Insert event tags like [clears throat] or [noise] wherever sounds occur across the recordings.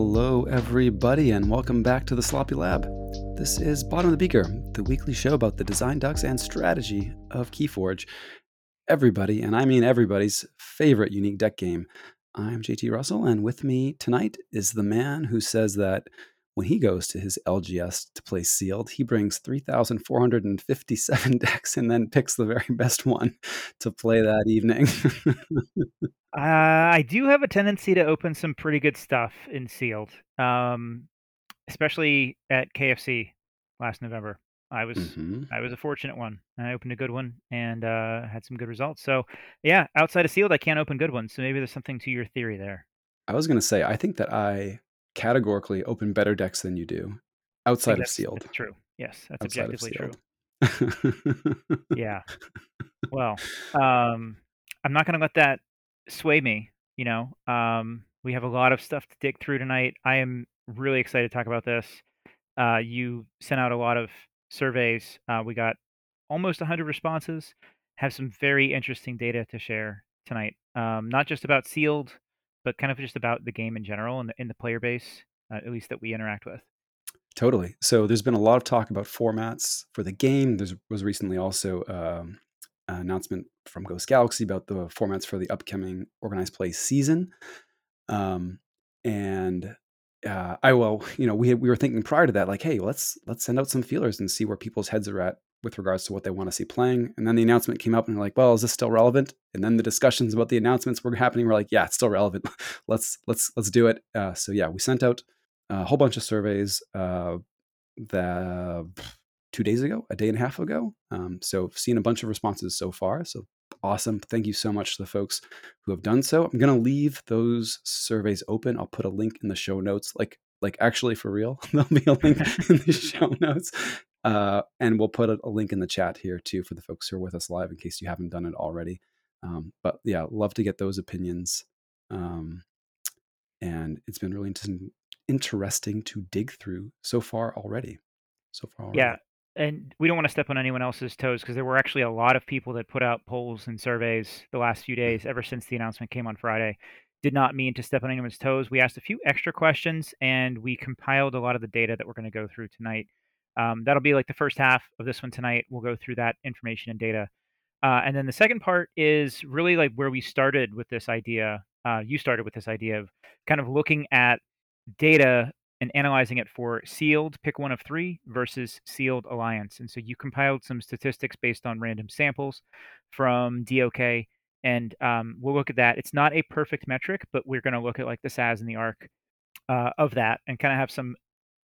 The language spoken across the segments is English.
Hello, everybody, and welcome back to the Sloppy Lab. This is Bottom of the Beaker, the weekly show about the design ducks and strategy of Keyforge. Everybody, and I mean everybody's favorite unique deck game. I'm JT Russell, and with me tonight is the man who says that when he goes to his LGS to play sealed, he brings 3,457 [laughs] decks and then picks the very best one to play that evening. [laughs] uh, I do have a tendency to open some pretty good stuff in sealed, um, especially at KFC last November. I was mm-hmm. I was a fortunate one. I opened a good one and uh, had some good results. So yeah, outside of sealed, I can't open good ones. So maybe there's something to your theory there. I was going to say I think that I categorically open better decks than you do outside of sealed. That's true. Yes, that's outside objectively true. yeah. [laughs] Well, um, I'm not going to let that sway me. You know, um, we have a lot of stuff to dig through tonight. I am really excited to talk about this. Uh, you sent out a lot of surveys. Uh, we got almost 100 responses. Have some very interesting data to share tonight. Um, not just about sealed, but kind of just about the game in general and in the player base, uh, at least that we interact with. Totally. So there's been a lot of talk about formats for the game. There was recently also um, announcement from Ghost Galaxy about the formats for the upcoming organized play season. Um, and uh, I well, [laughs] you know, we we were thinking prior to that, like, hey, let's let's send out some feelers and see where people's heads are at with regards to what they want to see playing. And then the announcement came up and we're like, well, is this still relevant? And then the discussions about the announcements were happening. We're like, yeah, it's still relevant. [laughs] let's let's let's do it. Uh, so yeah, we sent out a whole bunch of surveys uh, the two days ago, a day and a half ago. Um, so seen a bunch of responses so far. So awesome. Thank you so much to the folks who have done so. I'm going to leave those surveys open. I'll put a link in the show notes, like like actually for real. [laughs] There'll be a [laughs] link in the show notes uh, and we'll put a, a, link in the chat here too for the folks who are with us live in case you haven't done it already. Um, but yeah, love to get those opinions. Um, and it's been really interesting, interesting to dig through so far already. So far already. Yeah. And we don't want to step on anyone else's toes because there were actually a lot of people that put out polls and surveys the last few days ever since the announcement came on Friday. Did not mean to step on anyone's toes. We asked a few extra questions and we compiled a lot of the data that we're going to go through tonight. Um, that'll be like the first half of this one tonight. We'll go through that information and data. Uh, and then the second part is really like where we started with this idea. Uh, you started with this idea of kind of looking at data and analyzing it for sealed pick one of three versus sealed alliance. And so you compiled some statistics based on random samples from DOK. And um, we'll look at that. It's not a perfect metric, but we're going to look at like the SAS and the ARC uh, of that and kind of have some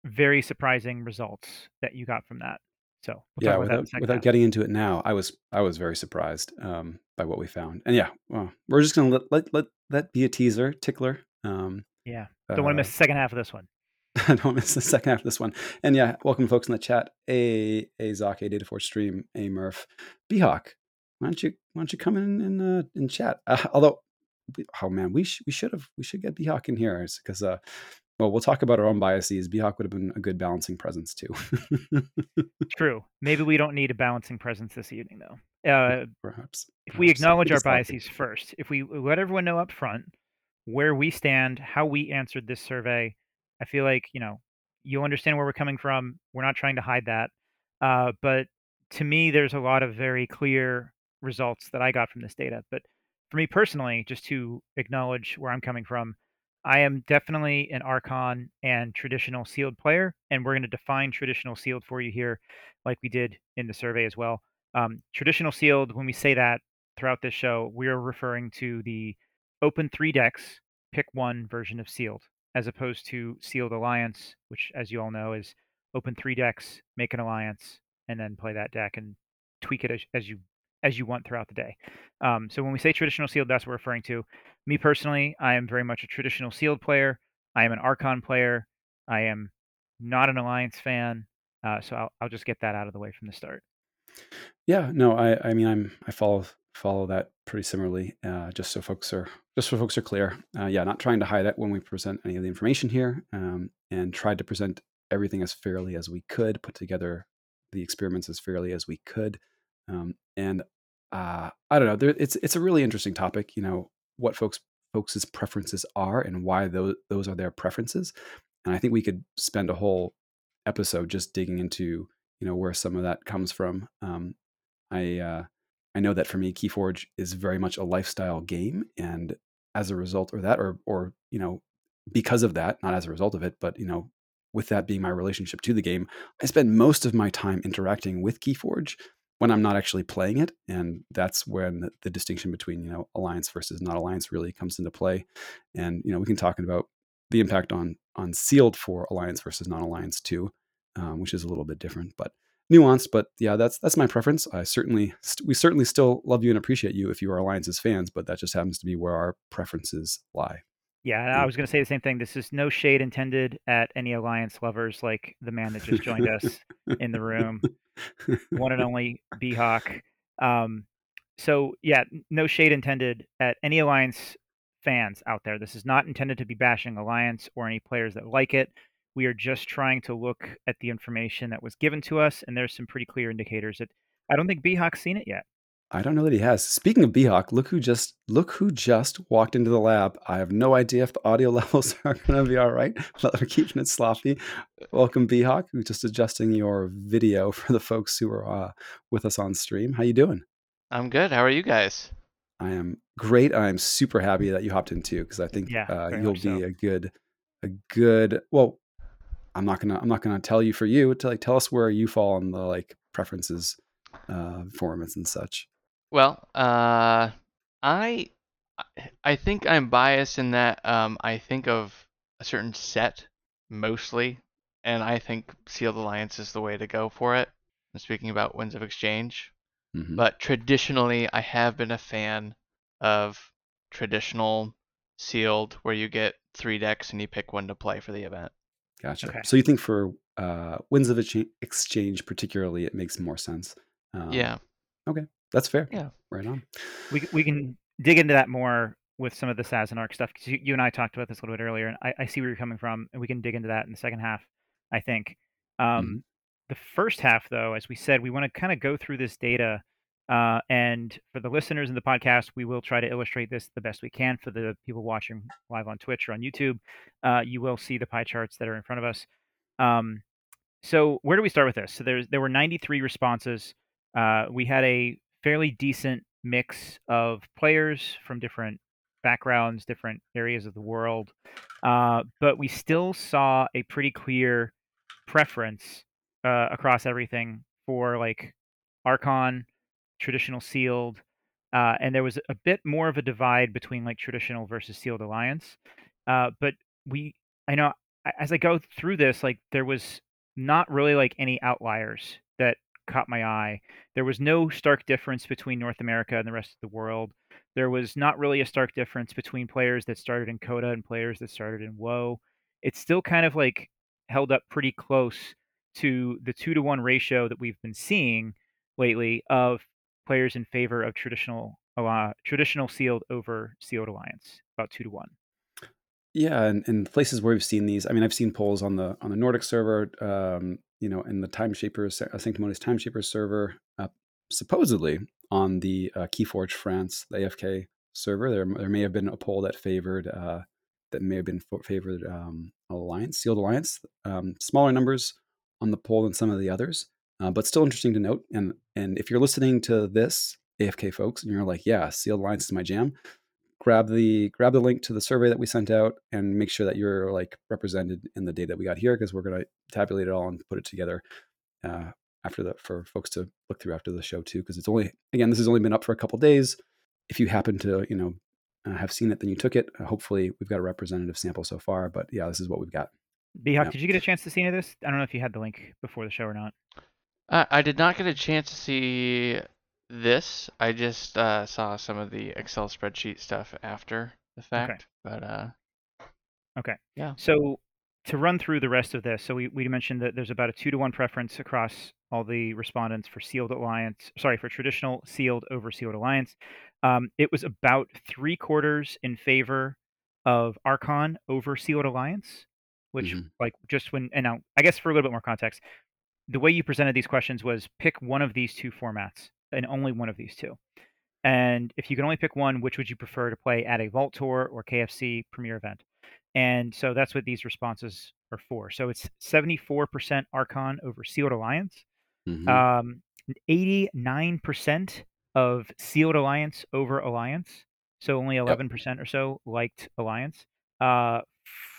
very surprising results that you got from that. So we'll yeah, without, without getting into it now, I was I was very surprised um, by what we found, and yeah, well, we're just gonna let let let that be a teaser, tickler. Um, yeah, don't uh, want to miss the second half of this one. [laughs] I don't miss the second half of this one. And yeah, welcome folks in the chat. A a Zoc, a Data Force stream, a Murph, B Hawk. Why don't you why don't you come in and uh, in chat? Uh, although, oh man, we sh- we should have we should get B Hawk in here because uh, well, we'll talk about our own biases. Bhawk would have been a good balancing presence too. [laughs] True. Maybe we don't need a balancing presence this evening, though. Uh, perhaps. If perhaps. we acknowledge our biases first, if we let everyone know up front where we stand, how we answered this survey, I feel like you know you'll understand where we're coming from. We're not trying to hide that, uh, but to me, there's a lot of very clear results that I got from this data. But for me personally, just to acknowledge where I'm coming from I am definitely an Archon and traditional sealed player, and we're going to define traditional sealed for you here, like we did in the survey as well. Um, traditional sealed, when we say that throughout this show, we are referring to the open three decks, pick one version of sealed, as opposed to sealed alliance, which, as you all know, is open three decks, make an alliance, and then play that deck and tweak it as, as you as you want throughout the day. Um, so when we say traditional sealed, that's what we're referring to. Me personally, I am very much a traditional sealed player. I am an Archon player. I am not an Alliance fan. Uh, so I'll, I'll just get that out of the way from the start. Yeah, no, I, I mean, I'm, I follow, follow that pretty similarly. Uh, just so folks are, just so folks are clear. Uh, yeah, not trying to hide it when we present any of the information here, um, and tried to present everything as fairly as we could, put together the experiments as fairly as we could. Um, and uh, I don't know. There, it's it's a really interesting topic. You know what folks folks' preferences are and why those those are their preferences. And I think we could spend a whole episode just digging into you know where some of that comes from. Um, I uh, I know that for me, KeyForge is very much a lifestyle game, and as a result, or that, or or you know, because of that, not as a result of it, but you know, with that being my relationship to the game, I spend most of my time interacting with KeyForge when I'm not actually playing it, and that's when the, the distinction between you know alliance versus not alliance really comes into play. And you know, we can talk about the impact on on sealed for alliance versus non alliance too, um, which is a little bit different, but nuanced. But yeah, that's that's my preference. I certainly st- we certainly still love you and appreciate you if you are alliance's fans, but that just happens to be where our preferences lie. Yeah, I was going to say the same thing. This is no shade intended at any alliance lovers like the man that just joined us in the room, one and only B-Hawk. Um, so yeah, no shade intended at any alliance fans out there. This is not intended to be bashing alliance or any players that like it. We are just trying to look at the information that was given to us, and there's some pretty clear indicators that I don't think B-Hawk's seen it yet. I don't know that he has. Speaking of B-Hawk, look who just look who just walked into the lab. I have no idea if the audio [laughs] levels are going to be all right, but we're keeping it sloppy. Welcome, B-Hawk. We're just adjusting your video for the folks who are uh, with us on stream. How you doing? I'm good. How are you guys? I am great. I'm super happy that you hopped in too because I think Yeah, uh, you'll be so. a good, a good. Well, I'm not gonna I'm not gonna tell you for you to like tell us where you fall on the like preferences, uh, formats and such. Well, uh, I I think I'm biased in that um, I think of a certain set mostly, and I think Sealed Alliance is the way to go for it. I'm speaking about Winds of Exchange, Mhm. but traditionally I have been a fan of traditional Sealed, where you get three decks and you pick one to play for the event. Gotcha. Okay. So you think for uh, Winds of Exchange particularly, it makes more sense. Um, Yeah, Okay, that's fair. yeah. Right on. We we can dig into that more with some of the SAS and ARC stuff because you, you and I talked about this a little bit earlier, and I, I see where you're coming from, and we can dig into that in the second half. I think. Um, The first half, though, as we said, we want to kind of go through this data, uh, and for the listeners in the podcast, we will try to illustrate this the best we can. For the people watching live on Twitch or on YouTube, uh, you will see the pie charts that are in front of us. Um, so where do we start with this? So there's there were 93 responses. Uh, we had a fairly decent mix of players from different backgrounds, different areas of the world, uh, but we still saw a pretty clear preference uh, across everything for like Archon, traditional sealed, uh, and there was a bit more of a divide between like traditional versus sealed alliance. Uh, but we, I know, as I go through this, like there was not really like any outliers that caught my eye. There was no stark difference between North America and the rest of the world. There was not really a stark difference between players that started in CotA and players that started in WoW. It's still kind of like held up pretty close to the two to one ratio that we've been seeing lately of players in favor of traditional uh, traditional sealed over sealed alliance, about two to one. Yeah, and, and places where we've seen these, I mean, I've seen polls on the on the Nordic server, um, you know, in the Time Shapers, uh, Sanctimonious Time Shapers server, uh, supposedly on the uh, KeyForge France, the AFK server. There, there may have been a poll that favored uh, that may have been favored um, Alliance, Sealed Alliance. Um, smaller numbers on the poll than some of the others, uh, but still interesting to note. And and if you're listening to this, AFK folks, and you're like, yeah, Sealed Alliance is my jam grab the grab the link to the survey that we sent out and make sure that you're like represented in the data that we got here because we're going to tabulate it all and put it together uh, after that for folks to look through after the show too because it's only again this has only been up for a couple days if you happen to you know uh, have seen it then you took it uh, hopefully we've got a representative sample so far but yeah this is what we've got B-Hawk, Yeah. did you get a chance to see any of this? I don't know if you had the link before the show or not. I, I did not get a chance to see this. I just uh, saw some of the Excel spreadsheet stuff after the fact. Okay. But uh, Okay. Yeah. So to run through the rest of this, so we, we mentioned that there's about a two to one preference across all the respondents for sealed alliance, sorry, for traditional sealed over sealed alliance. Um, it was about three quarters in favor of Archon over sealed alliance, which Mhm. like just when, and now I guess for a little bit more context, the way you presented these questions was pick one of these two formats and only one of these two. And if you can only pick one, which would you prefer to play at a Vault Tour or KFC Premier event? And so that's what these responses are for. So it's 74% Archon over Sealed Alliance, Mhm. um, 89% of Sealed Alliance over Alliance. So only 11% or so liked Alliance. Uh,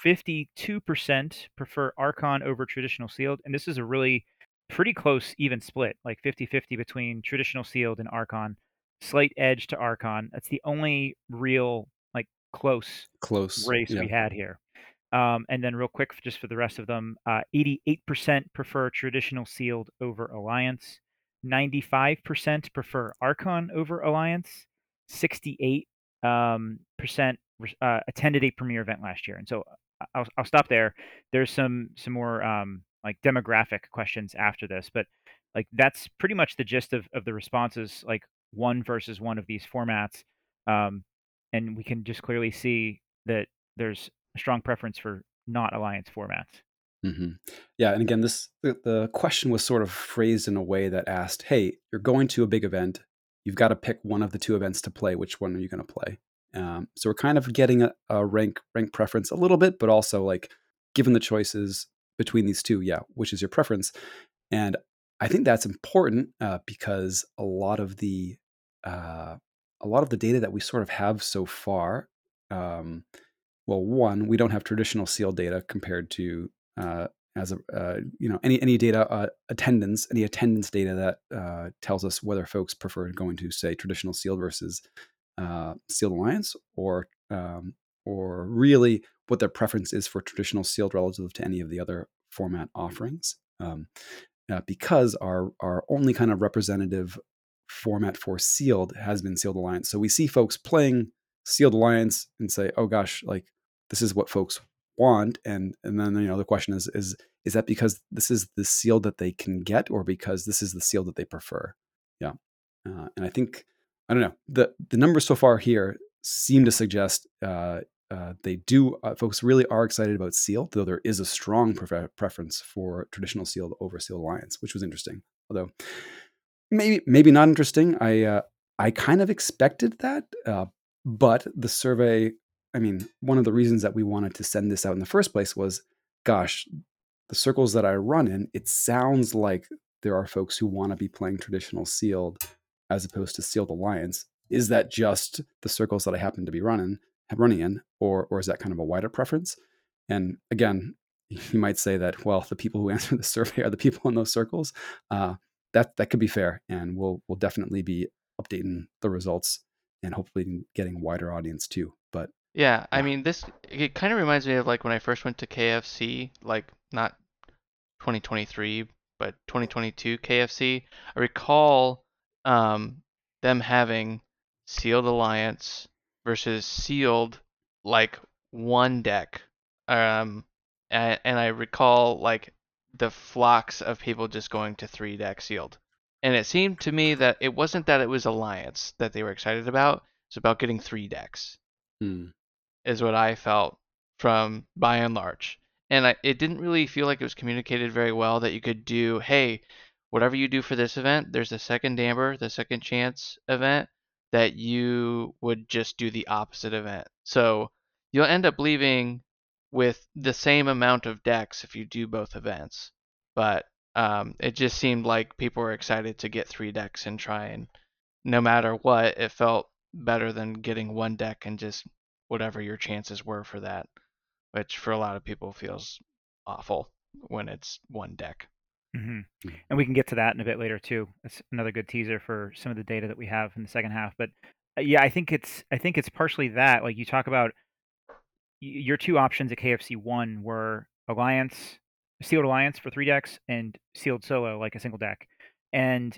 52% prefer Archon over traditional sealed. And this is a really pretty close even split, like 50 50 between traditional sealed and Archon. Slight edge to Archon. That's the only real, like, close Close. race Yeah. we had here. Um, and then, real quick, just for the rest of them, uh, 88% prefer traditional sealed over Alliance. 95% prefer Archon over Alliance. 68 um, percent uh, attended a premier event last year. And so I- I'll, I'll stop there. There's some some more um, like demographic questions after this, but like that's pretty much the gist of, of the responses, like one versus one of these formats. Um, and we can just clearly see that there's a strong preference for not alliance formats. hmm Yeah, and again, this the, the question was sort of phrased in a way that asked, "Hey, you're going to a big event. You've got to pick one of the two events to play. Which one are you going to play?" Um, so we're kind of getting a, a rank rank preference a little bit, but also like given the choices between these two, yeah, which is your preference? And I think that's important uh, because a lot of the uh, a lot of the data that we sort of have so far, um, well, one, we don't have traditional sealed data compared to uh, as a uh, you know any any data uh, attendance any attendance data that uh, tells us whether folks prefer going to say traditional sealed versus uh, sealed alliance or um, or really what their preference is for traditional sealed relative to any of the other format offerings um, uh, because our our only kind of representative format for sealed has been sealed alliance. So we see folks playing sealed alliance and say oh gosh like this is what folks want and and then you know the question is is is that because this is the seal that they can get or because this is the seal that they prefer? Yeah. Uh, and i think i don't know the the numbers so far here seem to suggest uh, uh, they do uh, folks really are excited about sealed though there is a strong prefer- preference for traditional sealed over sealed alliance which was interesting although maybe maybe not interesting i uh, i kind of expected that uh, but the survey I mean, one of the reasons that we wanted to send this out in the first place was, gosh, the circles that I run in, it sounds like there are folks who want to be playing traditional sealed as opposed to sealed alliance. Is that just the circles that I happen to be running running in, or or is that kind of a wider preference? And again, [laughs] you might say that well, the people who [laughs] answer the survey are the people in those circles. Uh, that that could be fair, and we'll we'll definitely be updating the results and hopefully getting a wider audience too. But Yeah, I mean this it kind of reminds me of like when I first went to KFC, like not 2023, but 2022 KFC. I recall um them having sealed alliance versus sealed like one deck. Um and, and I recall like the flocks of people just going to three deck sealed. And it seemed to me that it wasn't that it was alliance that they were excited about, it's about getting three decks hmm, is what I felt from by and large. And I, it didn't really feel like it was communicated very well that you could do, hey, whatever you do for this event, there's a second Amber, the second chance event, that you would just do the opposite event. So you'll end up leaving with the same amount of decks if you do both events. But um, it just seemed like people were excited to get three decks and try and no matter what, it felt better than getting one deck and just whatever your chances were for that, which for a lot of people feels awful when it's one deck. Hmm Mm. And we can get to that in a bit later too. That's another good teaser for some of the data that we have in the second half. But uh, yeah, I think it's I think it's partially that. Like you talk about y- your two options at KFC one were alliance, sealed alliance for three decks, and sealed solo like a single deck, and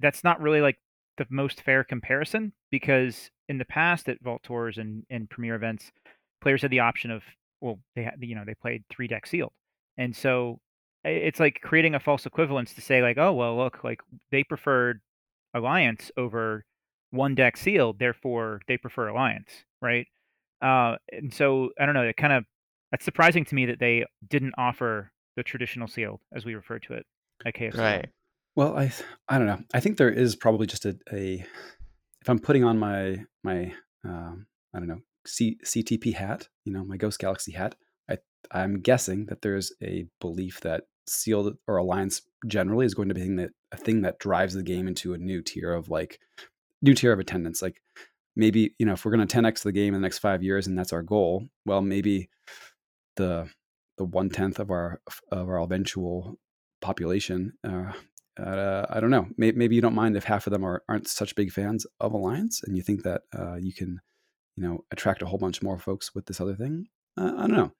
that's not really like the most fair comparison because in the past at Vault Tours and and Premier events, players had the option of well they had you know they played three deck sealed, and so it's like creating a false equivalence to say like oh well look like they preferred alliance over one deck sealed therefore they prefer alliance right uh and so i don't know it kind of that's surprising to me that they didn't offer the traditional sealed as we refer to it at KFC Right. Well, I I don't know. I think there is probably just a, a if I'm putting on my my um, I don't know C, CTP hat, you know, my Ghost Galaxy hat, I I'm guessing that there's a belief that sealed or alliance generally is going to be a thing that a thing that drives the game into a new tier of like new tier of attendance. Like maybe you know if we're going to 10x the game in the next five years and that's our goal, well maybe the the one tenth of our of our eventual population. Uh, uh, I don't know. Maybe, maybe, you don't mind if half of them are, aren't such big fans of Alliance, and you think that uh, you can, you know, attract a whole bunch more folks with this other thing. Uh, I don't know.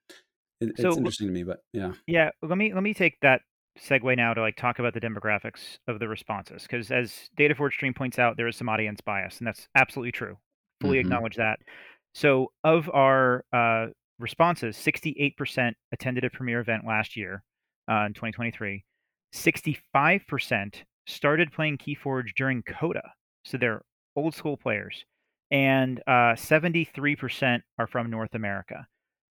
It, so, it's interesting to me, but yeah. Yeah. Let me let me take that segue now to like talk about the demographics of the responses because as Data Forge Stream points out, there is some audience bias, and that's absolutely true. Fully mm-hmm. acknowledge that. So of our uh, responses, 68% attended a premiere event last year uh, in 2023. 65% started playing Keyforge during CotA. So they're old school players. And uh, 73% are from North America,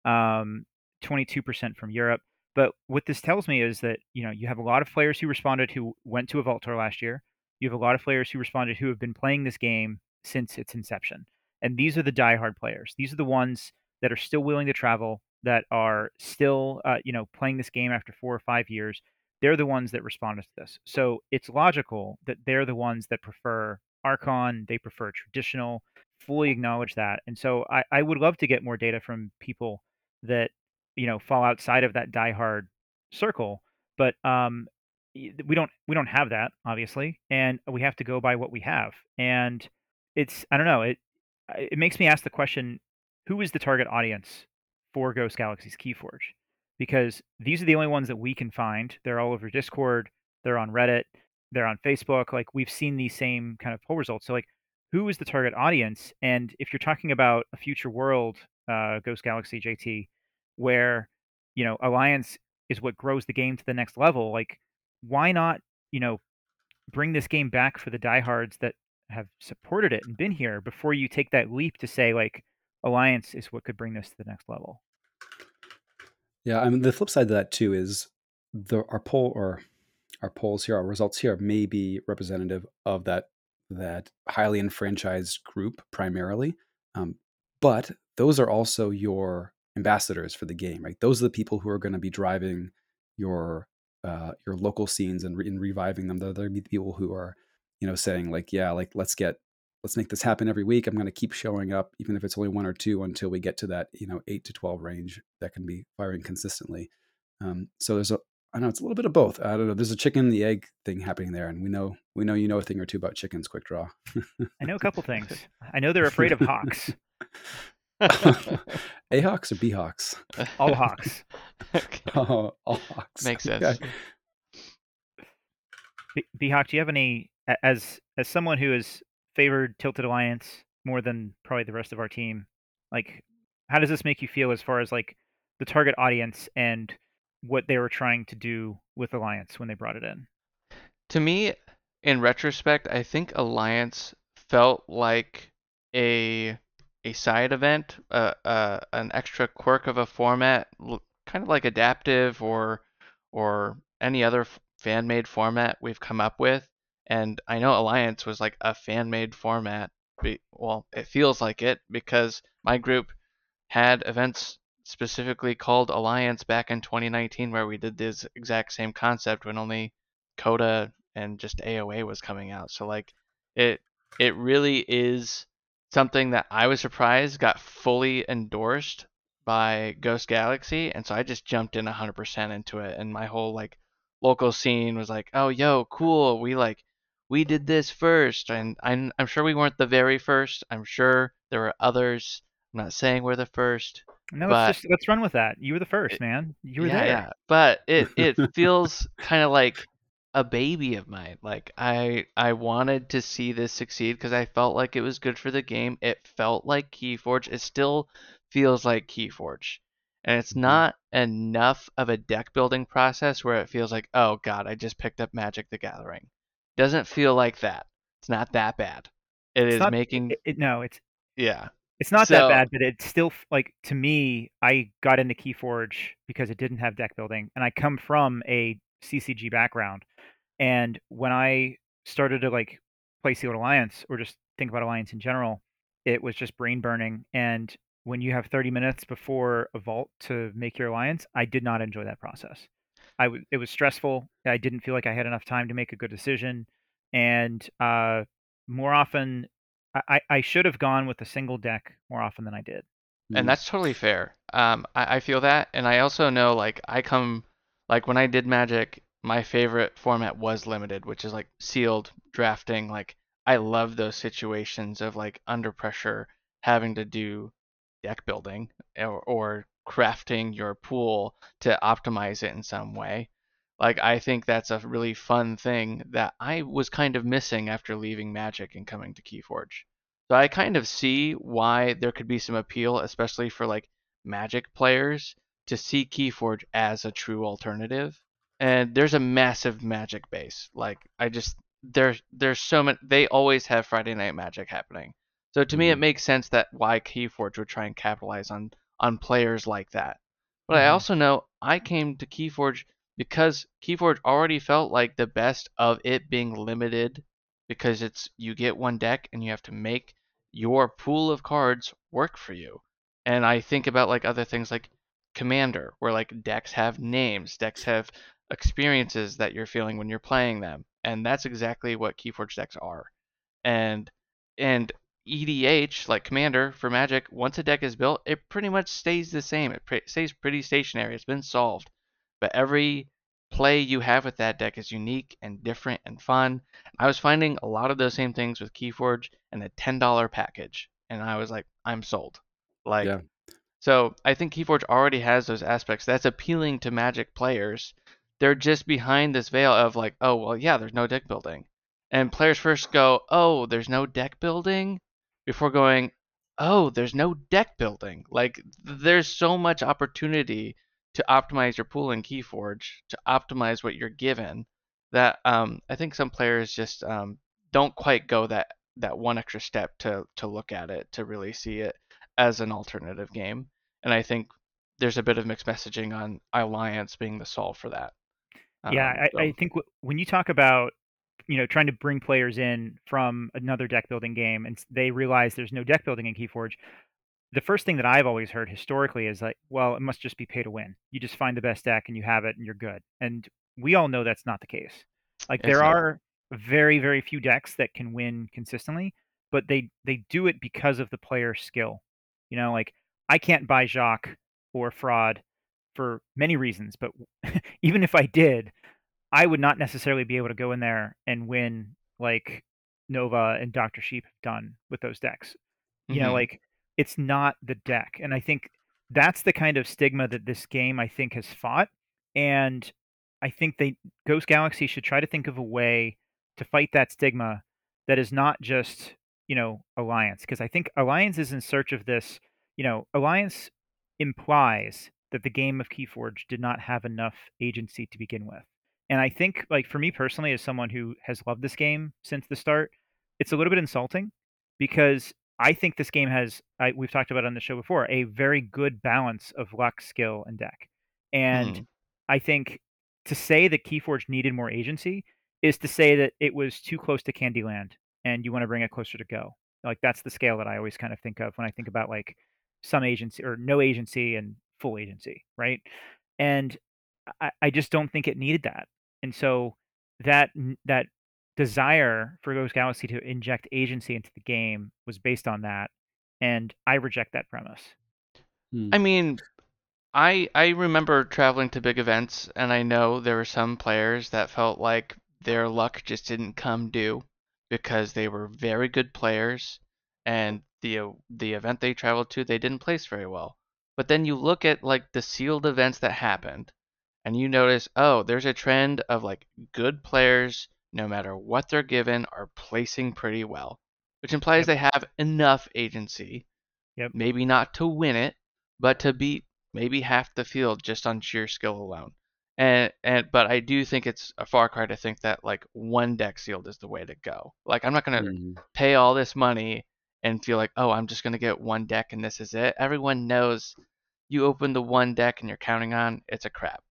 um, 22% from Europe. But what this tells me is that you know you have a lot of players who responded who went to a Vault Tour last year. You have a lot of players who responded who have been playing this game since its inception. And these are the diehard players. These are the ones that are still willing to travel, that are still, uh, you know, playing this game after four or five years. They're the ones that responded to this. So it's logical that they're the ones that prefer Archon. They prefer traditional. Fully acknowledge that. And so I, I would love to get more data from people that you know fall outside of that diehard circle. But um, we don't we don't have that obviously, and we have to go by what we have. And it's I don't know it it makes me ask the question who is the target audience for Ghost Galaxy's Keyforge? Because these are the only ones that we can find. They're all over Discord, they're on Reddit, they're on Facebook. Like we've seen these same kind of poll results. So like who is the target audience? And if you're talking about a future world, uh, Ghost Galaxy JT, where you know Alliance is what grows the game to the next level, like why not you know bring this game back for the diehards that have supported it and been here before you take that leap to say like alliance is what could bring this to the next level. Yeah, I mean the flip side of that too is the our poll or our polls here, our results here may be representative of that that highly enfranchised group primarily, um, but those are also your ambassadors for the game, right? Those are the people who are going to be driving your uh, your local scenes and, re- and reviving them. They're, they're the people who are, you know, saying like, yeah, like let's get let's make this happen every week. I'm going to keep showing up, even if it's only one or two, until we get to that you know eight to twelve range that can be firing consistently. Um, so there's a I know it's a little bit of both. I don't know. There's a chicken and the egg thing happening there, and we know we know you know a thing or two about chickens. Quick draw. I know a couple things. [laughs] I know they're afraid of hawks. [laughs] [laughs] A hawks or B hawks? All hawks. [laughs] okay. [laughs] oh, all hawks. Makes sense. Okay. B hawk, do you have any as as someone who has favored Tilted Alliance more than probably the rest of our team. Like, how does this make you feel as far as like the target audience and what they were trying to do with Alliance when they brought it in? To me, in retrospect, I think Alliance felt like a a side event, uh, uh, an extra quirk of a format, kind of like adaptive or or any other fan made format we've come up with and I know Alliance was like a fan made format. Well, it feels like it because my group had events specifically called Alliance back in 2019 where we did this exact same concept when only CotA and just AOA was coming out. So like it it really is something that I was surprised got fully endorsed by Ghost Galaxy and so I just jumped in 100% into it and my whole like local scene was like, "Oh, yo, cool. We like we did this first, and I'm, I'm sure we weren't the very first. I'm sure there were others. I'm not saying we're the first. No, let's just let's run with that. You were the first, it, man. You were yeah, there. Yeah, but it it [laughs] feels kind of like a baby of mine. Like I I wanted to see this succeed because I felt like it was good for the game. It felt like Keyforge. It still feels like Keyforge. And it's mm-hmm. not enough of a deck building process where it feels like, oh god, I just picked up Magic the Gathering doesn't feel like that. It's not that bad. It it's is not, making it, it, no, it's yeah. It's not so, that bad, but it's still like to me. I got into KeyForge because it didn't have deck building, and I come from a CCG background. And when I started to like play Sealed Alliance or just think about Alliance in general, it was just brain burning. And when you have 30 minutes before a vault to make your alliance, I did not enjoy that process. I w- it was stressful. I didn't feel like I had enough time to make a good decision, and uh, more often, I, I should have gone with a single deck more often than I did. And that's totally fair. Um, I, I feel that, and I also know like I come like when I did Magic, my favorite format was limited, which is like sealed drafting. Like I love those situations of like under pressure having to do deck building or, or crafting your pool to optimize it in some way. Like I think that's a really fun thing that I was kind of missing after leaving Magic and coming to Keyforge. So I kind of see why there could be some appeal, especially for like Magic players, to see Keyforge as a true alternative. And there's a massive Magic base. Like I just there's there's so many. They always have Friday Night Magic happening. So to me, it Mhm. makes sense that why Keyforge would try and capitalize on on players like that. But I Mhm. also know I came to Keyforge because Keyforge already felt like the best of it being limited because it's you get one deck and you have to make your pool of cards work for you. And I think about like other things like Commander, where like decks have names, decks have experiences that you're feeling when you're playing them, and that's exactly what Keyforge decks are. And and EDH, like Commander for Magic, once a deck is built, it pretty much stays the same. It pre- stays pretty stationary. It's been solved. But every play you have with that deck is unique and different and fun. I was finding a lot of those same things with Keyforge and a $10 package. And I was like, I'm sold. Like, Yeah. so I think Keyforge already has those aspects that's appealing to Magic players. They're just behind this veil of like, oh, well, yeah, there's no deck building. And players first go, oh, there's no deck building, before going, oh, there's no deck building. Like, there's so much opportunity to optimize your pool in Keyforge, to optimize what you're given, that um, I think some players just um, don't quite go that, that one extra step to, to look at it, to really see it as an alternative game. And I think there's a bit of mixed messaging on Alliance being the solve for that. Yeah, Um, I, so- I think w- when you talk about you know trying to bring players in from another deck building game and they realize there's no deck building in Keyforge, the first thing that I've always heard historically is like, well, it must just be pay to win. You just find the best deck and you have it and you're good. And we all know that's not the case. Like It's there not. are very very few decks that can win consistently, but they they do it because of the player skill. You know, like I can't buy Jacques or Fraud for many reasons, but [laughs] even if I did, I would not necessarily be able to go in there and win like Nova and Doctor Sheep have done with those decks. You know, Mhm. like it's not the deck, and I think that's the kind of stigma that this game I think has fought, and I think they Ghost Galaxy should try to think of a way to fight that stigma that is not just you know Alliance, because I think Alliance is in search of this. You know, Alliance implies that the game of Keyforge did not have enough agency to begin with. And I think, like, for me personally, as someone who has loved this game since the start, it's a little bit insulting because I think this game has, I, we've talked about it on the show before, a very good balance of luck, skill, and deck. And Mhm. I think to say that Keyforge needed more agency is to say that it was too close to Candyland and you want to bring it closer to Go. Like, that's the scale that I always kind of think of when I think about like some agency or no agency and full agency, right? And I, I just don't think it needed that. And so that that desire for Ghost Galaxy to inject agency into the game was based on that, and I reject that premise. Hmm. I mean, I I remember traveling to big events, and I know there were some players that felt like their luck just didn't come due because they were very good players, and the uh, the event they traveled to they didn't place very well. But then you look at like the sealed events that happened, and you notice, oh, there's a trend of like good players, no matter what they're given, are placing pretty well, which implies Yep. they have enough agency, Yep. maybe not to win it, but to beat maybe half the field just on sheer skill alone. And and but I do think it's a far cry to think that like one deck sealed is the way to go. Like I'm not gonna Mhm. pay all this money and feel like, oh, I'm just gonna get one deck and this is it. Everyone knows you open the one deck and you're counting on it's a crap.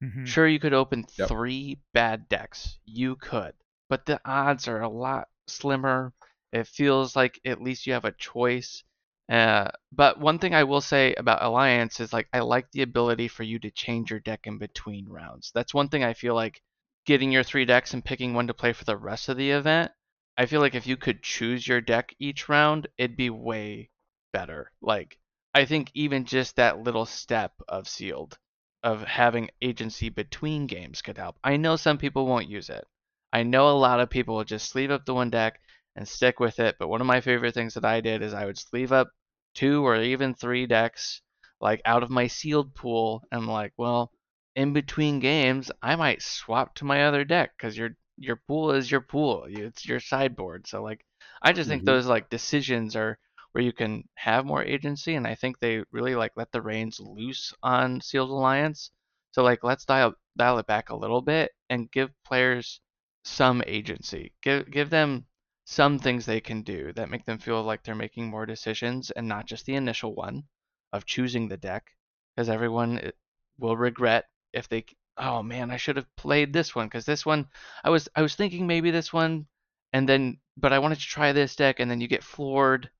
Mhm. Sure, you could open Yep. three bad decks. You could, but the odds are a lot slimmer, It feels like at least you have a choice. Uh, but one thing I will say about Alliance is like I like the ability for you to change your deck in between rounds. That's one thing I feel like getting your three decks and picking one to play for the rest of the event. I feel like if you could choose your deck each round, it'd be way better. Like I think even just that little step of sealed of having agency between games could help. I know some people won't use it. I know a lot of people will just sleeve up the one deck and stick with it, but one of my favorite things that I did is I would sleeve up two or even three decks like out of my sealed pool and like, well, in between games, I might swap to my other deck cuz your your pool is your pool. It's your sideboard. So like I just think Mhm. those like decisions are where you can have more agency and I think they really like let the reins loose on Sealed Alliance. So like let's dial dial it back a little bit and give players some agency. Give give them some things they can do that make them feel like they're making more decisions and not just the initial one of choosing the deck because everyone eh, will regret if they oh man I should have played this one because this one I was I was thinking maybe this one and then but I wanted to try this deck and then you get floored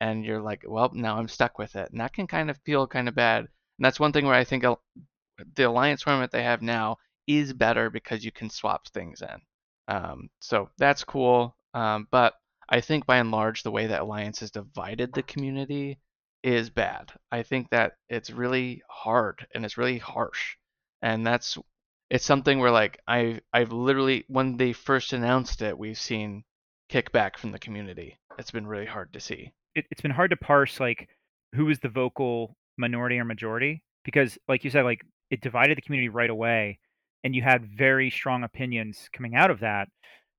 and you're like well now I'm stuck with it. And that can kind of feel kind of bad. And that's one thing where I think the alliance format they have now is better because you can swap things in. Um, so that's cool um, but I think by and large the way that alliance has divided the community is bad. I think that it's really hard and it's really harsh and that's it's something where like I I've literally when they first announced it, we've seen kickback from the community. It's been really hard to see. it, it's been hard to parse like who is the vocal minority or majority because like you said like it divided the community right away and you had very strong opinions coming out of that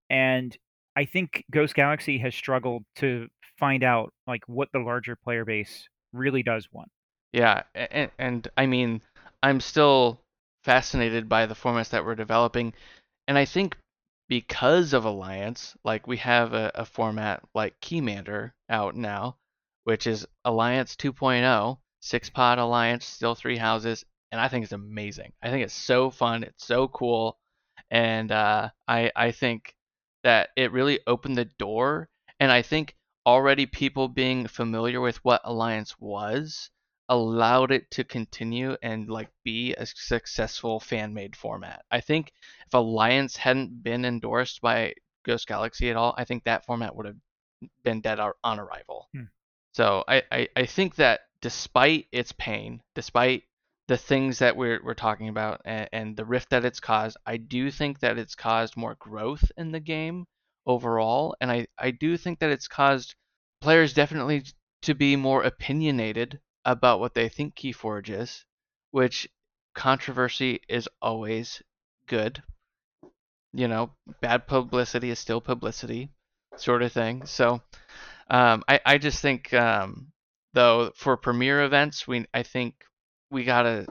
and i think ghost galaxy has struggled to find out like what the larger player base really does want Yeah, and, and I mean, I'm still fascinated by the formats that we're developing, and I think because of Alliance, like we have a, a format like Keymander out now, which is Alliance 2.0, six pod Alliance, still three houses, and I think it's amazing. I think it's so fun, it's so cool, and uh, I I think that it really opened the door, and I think already people being familiar with what Alliance was allowed it to continue and like be a successful fan made format. I think if Alliance hadn't been endorsed by Ghost Galaxy at all, I think that format would have been dead on arrival. Hmm. So I, I, I think that despite its pain, despite the things that we're, we're talking about and, and the rift that it's caused, I do think that it's caused more growth in the game overall. And I, I do think that it's caused players definitely to be more opinionated about what they think Keyforge is, which controversy is always good. You know, bad publicity is still publicity, sort of thing. So, um, I I just think um, though for premier events, we I think we gotta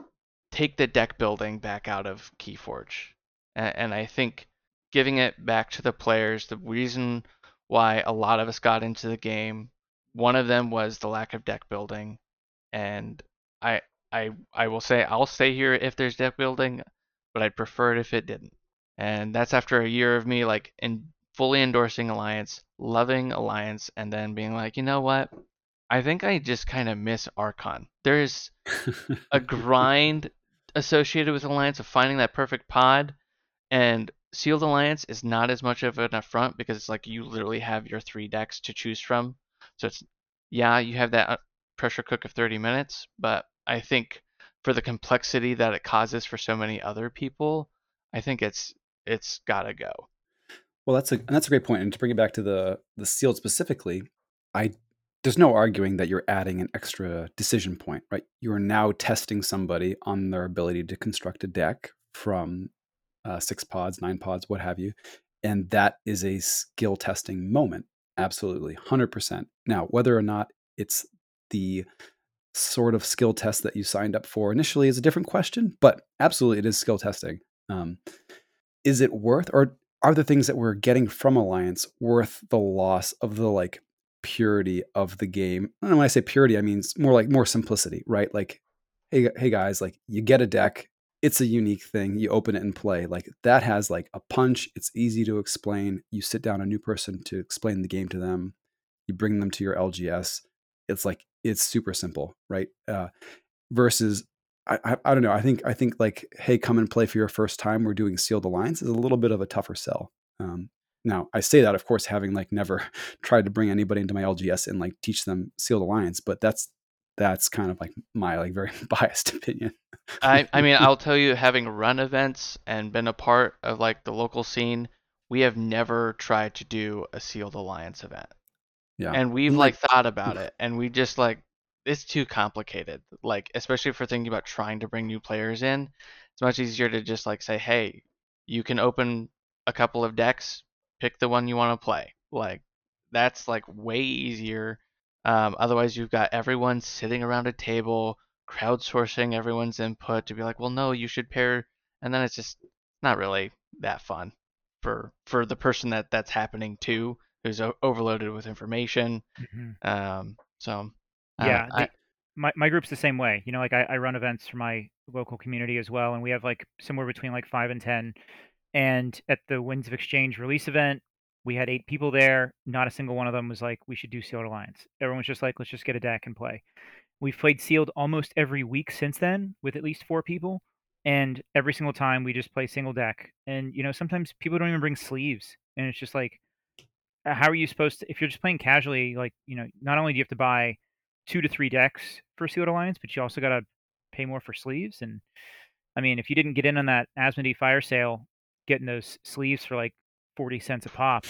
take the deck building back out of Keyforge, and, and I think giving it back to the players. The reason why a lot of us got into the game, one of them was the lack of deck building, and I I I will say I'll stay here if there's deck building, but I'd prefer it if it didn't. And that's after a year of me like in fully endorsing Alliance, loving Alliance, and then being like, you know what? I think I just kind of miss Archon. There's [laughs] a grind associated with Alliance of finding that perfect pod, and Sealed Alliance is not as much of an affront because it's like you literally have your three decks to choose from. So it's yeah, you have that uh, pressure cook of 30 minutes, but I think for the complexity that it causes for so many other people, I think it's it's gotta go. Well, that's a that's a great point. And to bring it back to the the sealed specifically, I there's no arguing that you're adding an extra decision point, right? You are now testing somebody on their ability to construct a deck from uh, six pods, nine pods, what have you, and that is a skill testing moment. Absolutely, hundred percent. Now, whether or not it's the sort of skill test that you signed up for initially is a different question, but absolutely, it is skill testing. Um, is it worth, or are the things that we're getting from Alliance worth the loss of the like purity of the game? And when I say purity, I mean more like more simplicity, right? Like, hey, hey guys, like you get a deck, it's a unique thing. You open it and play. Like that has like a punch. It's easy to explain. You sit down a new person to explain the game to them. you bring them to your LGS. It's like it's super simple, right? Uh, versus I, I, I don't know. I think I think like, hey, come and play for your first time. We're doing sealed alliance is a little bit of a tougher sell. Um, now I say that, of course, having like never [laughs] tried to bring anybody into my LGS and like teach them sealed alliance, but that's that's kind of like my like very [laughs] biased opinion. I I mean I'll [laughs] tell you, having run events and been a part of like the local scene, we have never tried to do a sealed alliance event. Yeah, And we've like- thought about it, and we just like it's too complicated. Like especially for thinking about trying to bring new players in, it's much easier to just like say, hey, you can open a couple of decks, pick the one you want to play. Like that's like way easier. Um, otherwise, you've got everyone sitting around a table, crowdsourcing everyone's input to be like, well, no, you should pair, and then it's just not really that fun for for the person that that's happening to, who's o- overloaded with information. Mhm. Um, so I Yeah, I- the- my my group's the same way. You know, like I, I run events for my local community as well, and we have like somewhere between like five and ten. And at the Winds of Exchange release event, we had eight people there. Not a single one of them was like, "We should do Sealed Alliance." Everyone's just like, "Let's just get a deck and play." We've played Sealed almost every week since then with at least four people, and every single time we just play single deck. And you know, sometimes people don't even bring sleeves, and it's just like, uh, Uh, how are you supposed to? If you're just playing casually, like you know, not only do you have to buy two to three decks for Sealed Alliance, but you also got to pay more for sleeves. And I mean, if you didn't get in on that Asmodee fire sale, getting those sleeves for like 40 cents a pop,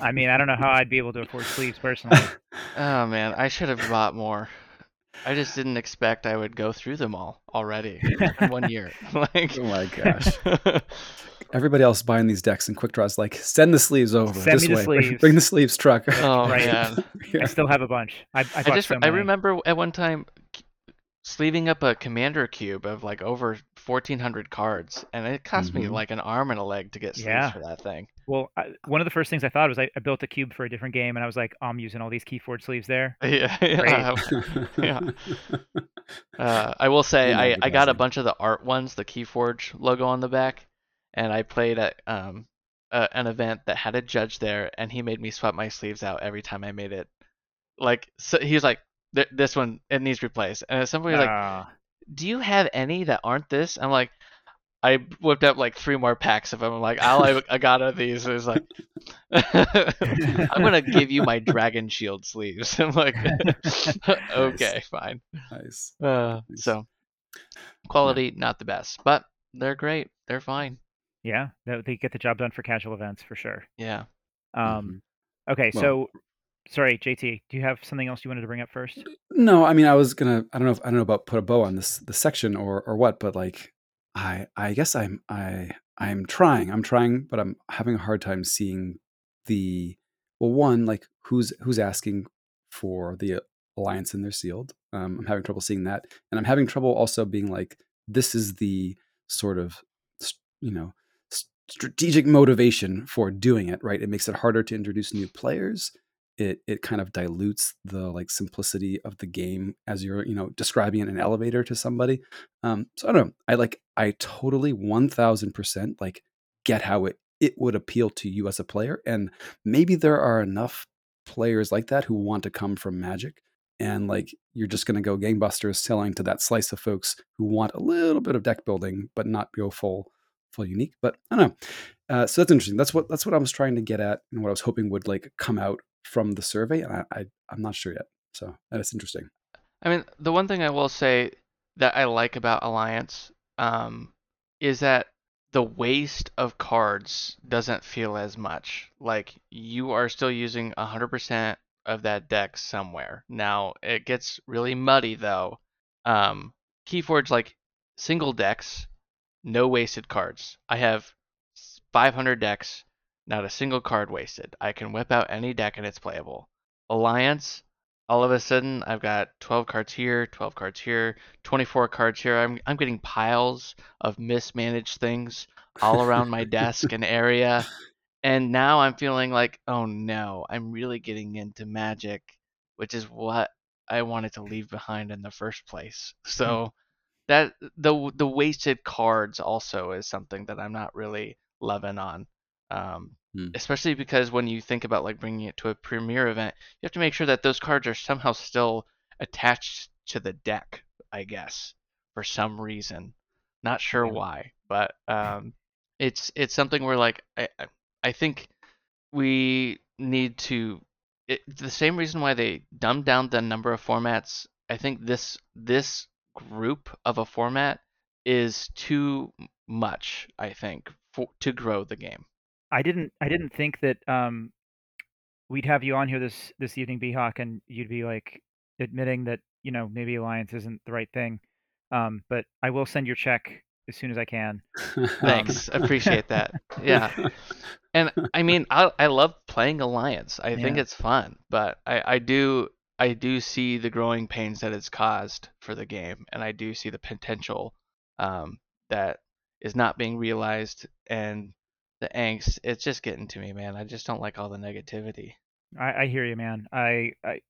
I mean, I don't know how I'd be able to afford sleeves personally. [laughs] oh man, I should have bought more. I just didn't expect I would go through them all already in one year. [laughs] [laughs] like, oh my gosh. [laughs] Everybody else buying these decks and quick draws like send the sleeves over Send this me the way. Bring- sleeves. Bring the sleeves truck. oh Right. man. Yeah. I still have a bunch. I, I, I just so I remember at one time sleeving up a commander cube of like over 1400 cards and it cost me Mhm. like an arm and a leg to get sleeves Yeah. for that thing. Well, I, one of the first things I thought was I, I built a cube for a different game, and I was like, "Oh, I'm using all these Keyforge sleeves there. [laughs] Yeah. yeah. [laughs] Yeah. Uh, I will say I, I got a bunch of the art ones, the Keyforge logo on the back, and I played at um a, an event that had a judge there, and he made me swap my sleeves out every time I made it. Like so he was like, "This one it needs replaced," and at some point he was like, Ah, "Do you have any that aren't this?" I'm like, I whipped up like three more packs of them. I'm like, all I, [laughs] I got of these is like, [laughs] I'm gonna give you my dragon shield sleeves. I'm like, [laughs] okay, fine. nice. Uh, Nice. so quality not the best, but they're great. They're fine. yeah, they, they get the job done for casual events for sure. Yeah. Um, okay, Well- so sorry, JT, do you have something else you wanted to bring up first? No, I mean, I was gonna. I don't know. If, I don't know about put a bow on this this section or or what, but like, I I guess I'm I I'm trying. I'm trying, but I'm having a hard time seeing the well. One, like who's who's asking for the alliance and they're sealed. Um, I'm having trouble seeing that, and I'm having trouble also being like, this is the sort of you know strategic motivation for doing it. Right? It makes it harder to introduce new players it it kind of dilutes the like simplicity of the game as you're you know describing an elevator to somebody. Um so i don't know i like i totally 1000% like get how it it would appeal to you as a player and maybe there are enough players like that who want to come from magic and like you're just going to go gangbusters selling to that slice of folks who want a little bit of deck building but not go full full unique but i don't know. Uh, so that's interesting that's what that's what i was trying to get at and what i was hoping would like come out from the survey and i, I i'm not sure yet so that's interesting I mean, the one thing I will say that I like about Alliance um, is that the waste of cards doesn't feel as much. Like you are still using 100% of that deck somewhere. Now it gets really muddy though. Um, Keyforge like single decks, no wasted cards. I have 500 decks, not a single card wasted. I can whip out any deck and it's playable. Alliance, all of a sudden I've got 12 cards here, 12 cards here, 24 cards here. I'm I'm getting piles of mismanaged things all around my desk and [laughs] area. And now I'm feeling like, oh no, I'm really getting into magic, which is what I wanted to leave behind in the first place. So hmm. that the the wasted cards also is something that I'm not really loving on. Um, Hmm. especially because when you think about like bringing it to a premiere event, you have to make sure that those cards are somehow still attached to the deck. I guess for some reason, not sure why, but um, it's it's something where like I I- I think we need to it, the same reason why they dumbed down the number of formats. I think this this group of a format is too much. I think for to grow the game. I didn't I didn't think that um we'd have you on here this this evening, BHawk, and you'd be like admitting that you know maybe alliance isn't the right thing. Um, but I will send your check as soon as I can. [laughs] Thanks, appreciate that. [laughs] Yeah, and [laughs] I mean, I I love playing Alliance. I think it's fun, but I I do I do see the growing pains that it's caused for the game, and I do see the potential um, that is not being realized, and the angst. It's just getting to me, man. I just don't like all the negativity. I, I hear you, man. I, I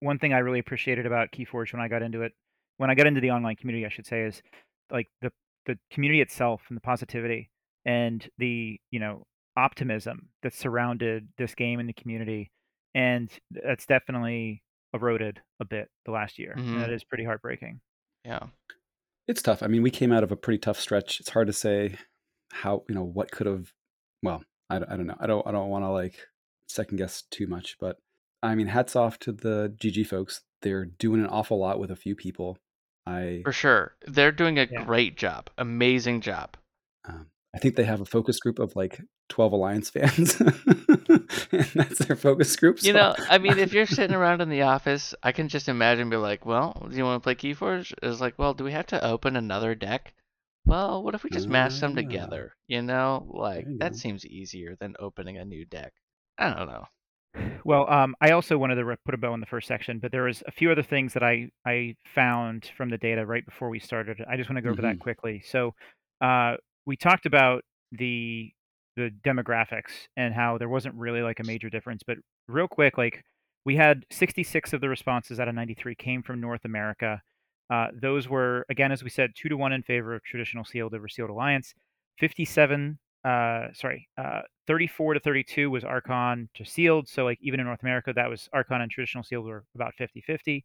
one thing I really appreciated about KeyForge when I got into it, when I got into the online community, I should say, is like the the community itself and the positivity and the you know optimism that surrounded this game and the community, and that's definitely eroded a bit the last year. And that mm-hmm. is pretty heartbreaking. Yeah. It's tough. I mean, we came out of a pretty tough stretch. It's hard to say how you know what could have. Well, I, don't- I don't know. I don't I don't want to like second guess too much, but I mean, hats off to the GG folks. They're doing an awful lot with a few people. I For sure. They're doing a Yeah. great job. Amazing job. um, I think they have a focus group of like twelve Alliance [laughs] fans, and that's their focus group. You know, I mean, if you're sitting [laughs] around in the office, I can just imagine be like, well, do you want to play Keyforge? It's like, well, do we have to open another deck? Well, what if we just mash them Ah. together? You know, like you that go. seems easier than opening a new deck. I don't know. Well, um, I also wanted to re- put a bow in the first section, but there was a few other things that I I found from the data right before we started. I just want to go over that Mhm. quickly. So, uh, we talked about the the demographics and how there wasn't really like a major difference, but real quick, like we had 66 of the responses out of 93 came from North America. Uh, those were again, as we said, two to one in favor of traditional sealed over sealed alliance. 57 uh sorry uh 34 to 32 was archon to sealed. So like even in north america that was archon and traditional sealed were about 50 50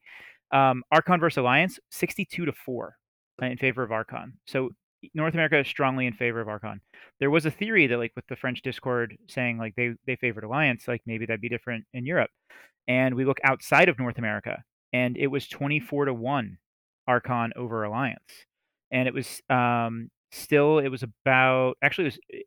um archon versus alliance 62 to 4 in favor of archon. So north america is strongly in favor of archon. There was a theory that like with the french discord saying like they they favored alliance like maybe that'd be different in europe. And we look outside of north america and it was 24 to 1 archon over alliance. And it was um still it was about actually it was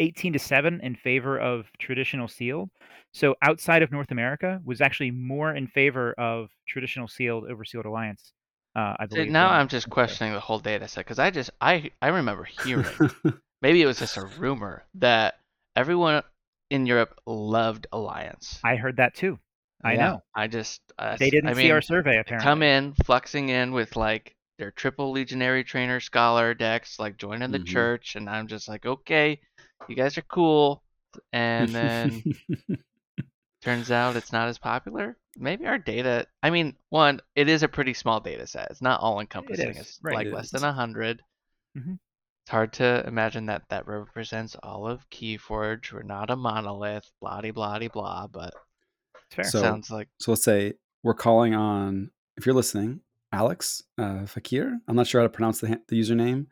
18 to 7 in favor of traditional sealed. So outside of north america was actually more in favor of traditional sealed over sealed alliance uh, i believe now I'm just questioning the whole data set because I just I I remember hearing [laughs] maybe it was just a rumor that everyone in Europe loved Alliance. i heard that too i Yeah, know. I just uh, they didn't I see our survey apparently. come in flexing in with like their triple legionary trainer scholar decks like joining the Mhm. church and i'm just like okay you guys are cool. And then [laughs] turns out it's not as popular. Maybe our data i mean one it is a pretty small data set. It's not all encompassing. is, it's right. like It less is. than a 100 Mhm. it's hard to imagine that that represents all of keyforge. We're not a monolith blah de blah blah but it's fair So- sounds like So let's say we're calling on, if you're listening, Alex uh, Fakir. I'm not sure how to pronounce the, the username.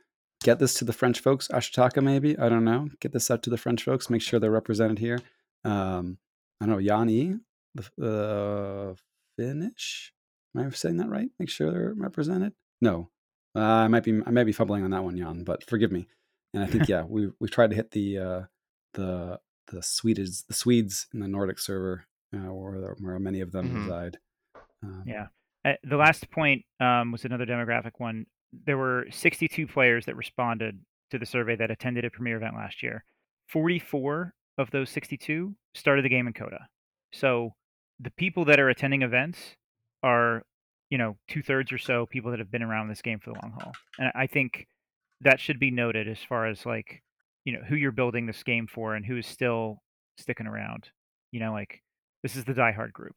Get this to the French folks. Ashitaka, maybe. I don't know. Get this out to the French folks. Make sure they're represented here. Um, I don't know. Yanni, the uh, Finnish. Am I saying that right? Make sure they're represented. No, uh, I might be. I might be fumbling on that one, Jan. But forgive me. And I think [laughs] yeah, we we tried to hit the uh, the the Swedes the Swedes in the Nordic server uh, where where many of them Mhm. reside. Um, Yeah. Uh, the last point um, was another demographic one. There were 62 players that responded to the survey that attended a premiere event last year. 44 of those 62 started the game in CotA. So the people that are attending events are, you know, two thirds or so people that have been around this game for the long haul. And I think that should be noted as far as like, you know, who you're building this game for and who is still sticking around. You know, like this is the diehard group.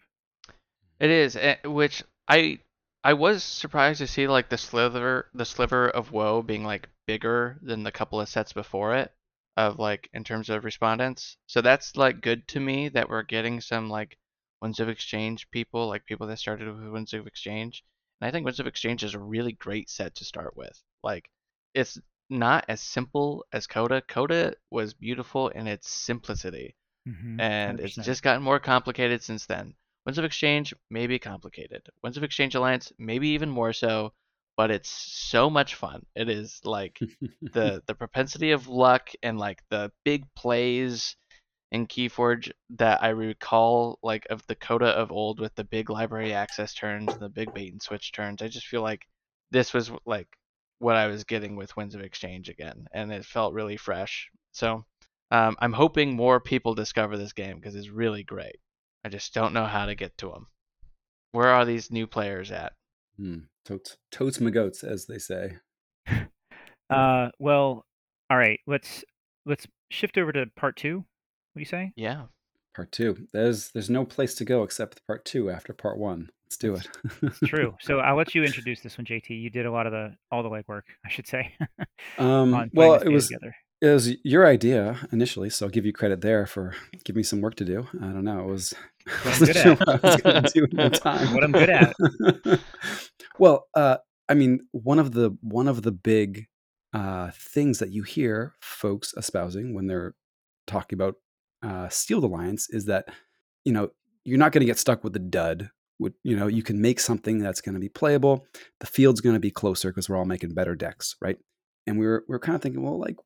It is, eh, which I I was surprised to see like the sliver the sliver of woe being like bigger than the couple of sets before it. of like in terms of respondents. So that's like good to me that we're getting some like Winds of Exchange people, like people that started with Winds of Exchange. And I think Winds of Exchange is a really great set to start with. Like it's not as simple as CotA. CotA was beautiful in its simplicity. Mhm, And it's 100%. just gotten more complicated since then. Winds of Exchange, may be complicated. Winds of Exchange Alliance, maybe even more so, but it's so much fun. It is like the [laughs] the propensity of luck and like the big plays in Keyforge that I recall like of the CotA of old with the big library access turns and the big bait and switch turns. I just feel like this was like what I was getting with Winds of Exchange again, and it felt really fresh. So um, I'm hoping more people discover this game because it's really great. I just don't know how to get to them. Where are these new players at? Hmm. Totes, totes my goats, as they say. [laughs] Uh, well, all right. Let's let's shift over to part two. What do you say? Yeah. Part two. There's there's no place to go except part two after part one. Let's do it. It's true. So I'll let you [laughs] introduce this one, JT. You did a lot of the all the legwork, I should say. [laughs] Um, well, it was together. It was your idea initially, so I'll give you credit there for giving me some work to do. I don't know. It was [laughs] what I'm good sure at. what [laughs] I was do at the time. [laughs] what I'm good at. well, uh, I mean, one of the one of the big uh, things that you hear folks espousing when they're talking about uh, Sealed Alliance is that you know you're not going to get stuck with the dud. With, you know, you can make something that's going to be playable. The field's going to be closer because we're all making better decks, right? And we were we are kind of thinking, well, like,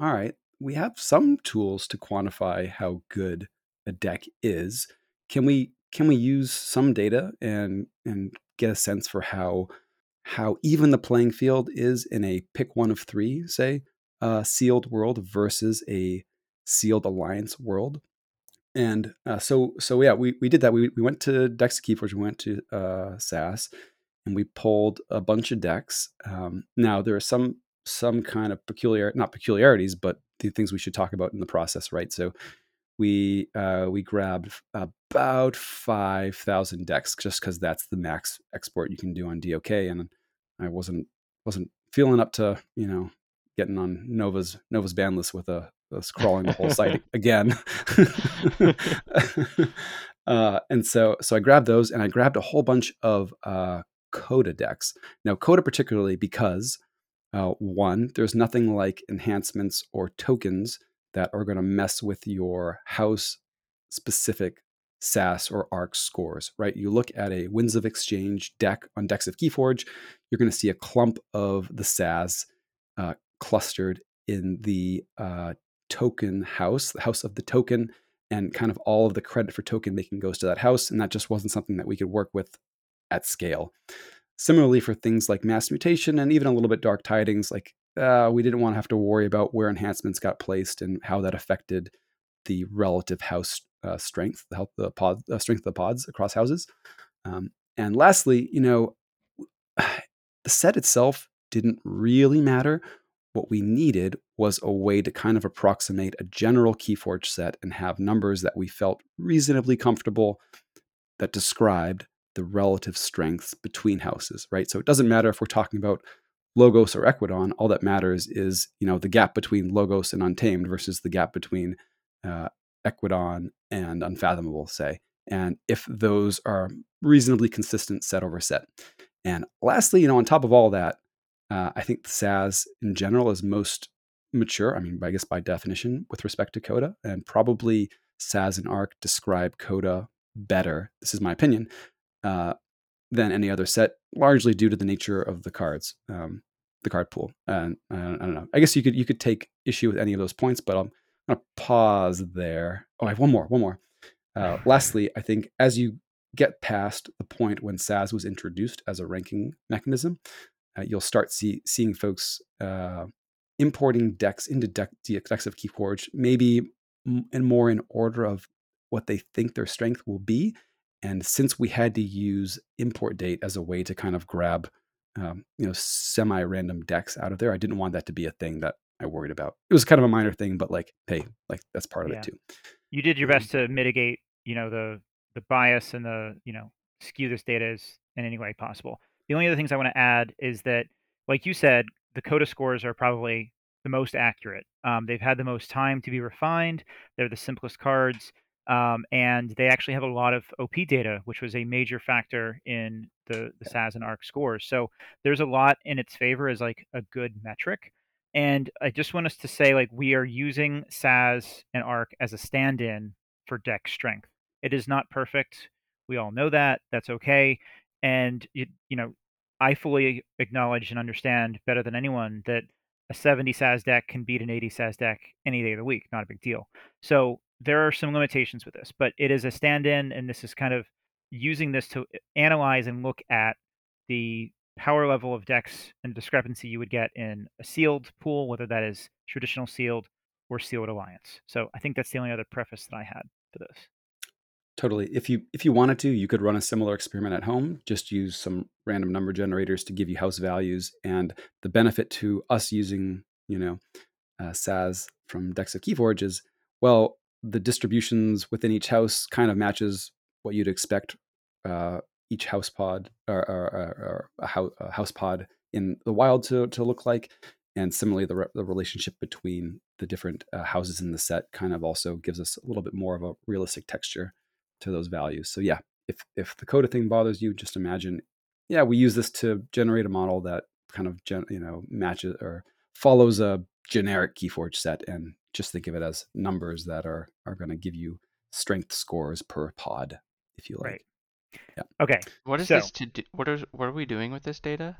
all right, we have some tools to quantify how good a deck is. Can we can we use some data and and get a sense for how how even the playing field is in a pick one of three, say, uh, sealed world versus a sealed alliance world? And uh, so so yeah, we, we did that. We, we went to Dex Keyforge, we went to uh, SAS, and we pulled a bunch of decks. Um, now there are some some kind of peculiar not peculiarities, but the things we should talk about in the process, right? So we uh, we grabbed about five thousand decks just because that's the max export you can do on DOK, and I wasn't wasn't feeling up to you know getting on Nova's Nova's ban list with a, a scrolling the whole site [laughs] again. [laughs] uh, and so so I grabbed those and I grabbed a whole bunch of uh, CotA decks. Now CotA particularly because uh, one, there's nothing like enhancements or tokens that are going to mess with your house specific SAS or ARC scores, right? You look at a Winds of Exchange deck on Decks of Keyforge, you're going to see a clump of the SAS uh, clustered in the uh, token house, the house of the token, and kind of all of the credit for token making goes to that house. And that just wasn't something that we could work with at scale. Similarly, for things like mass mutation and even a little bit dark tidings, like uh, we didn't want to have to worry about where enhancements got placed and how that affected the relative house uh, strength, the health, the pod, uh, strength of the pods across houses. Um, and lastly, you know, [sighs] the set itself didn't really matter. What we needed was a way to kind of approximate a general Keyforge set and have numbers that we felt reasonably comfortable that described the relative strengths between houses, right? So it doesn't matter if we're talking about Logos or Ekwidon. All that matters is you know the gap between Logos and Untamed versus the gap between uh, Ekwidon and Unfathomable, say. And if those are reasonably consistent set over set. And lastly, you know, on top of all that, uh, I think the SAS in general is most mature. I mean, I guess by definition, with respect to CotA, and probably SAS and ARC describe CotA better. This is my opinion uh, than any other set, largely due to the nature of the cards, um, the card pool. And uh, I don't know. I guess you could you could take issue with any of those points, but I'm gonna pause there. Oh, I have one more. One more. Uh, [laughs] lastly, I think as you get past the point when SAS was introduced as a ranking mechanism, uh, you'll start see, seeing folks uh, importing decks into deck, decks of Keyforge, maybe and more in order of what they think their strength will be. And since we had to use import date as a way to kind of grab, um, you know, semi-random decks out of there, I didn't want that to be a thing that I worried about. It was kind of a minor thing, but like, hey, like that's part of Yeah. it too. You did your Um, best to mitigate, you know, the the bias and the, you know, skew this data as in any way possible. The only other things I want to add is that, like you said, the CotA scores are probably the most accurate. Um, they've had the most time to be refined. They're the simplest cards. Um, and they actually have a lot of OP data, which was a major factor in the the SAS and ARC scores. So there's a lot in its favor as like a good metric. And I just want us to say like we are using SAS and ARC as a stand-in for deck strength. It is not perfect. We all know that. That's okay. And you, you know, I fully acknowledge and understand better than anyone that a 70 SAS deck can beat an 80 SAS deck any day of the week. Not a big deal. So there are some limitations with this, but it is a stand-in, and this is kind of using this to analyze and look at the power level of decks and discrepancy you would get in a sealed pool, whether that is traditional sealed or sealed alliance. So I think that's the only other preface that I had for this. Totally. If you if you wanted to, you could run a similar experiment at home. Just use some random number generators to give you house values, and the benefit to us using you know uh, SAS from Decks of Keyforge is well, the distributions within each house kind of matches what you'd expect uh, each house pod or, or, or a, house, a, house, pod in the wild to, to look like. And similarly, the, re- the relationship between the different uh, houses in the set kind of also gives us a little bit more of a realistic texture to those values. So yeah, if if the CotA thing bothers you, just imagine, yeah, we use this to generate a model that kind of gen- you know matches or follows a generic Keyforge set, and just think of it as numbers that are are going to give you strength scores per pod, if you like. Right. Yeah. Okay. What is so, this to do? What are what are we doing with this data?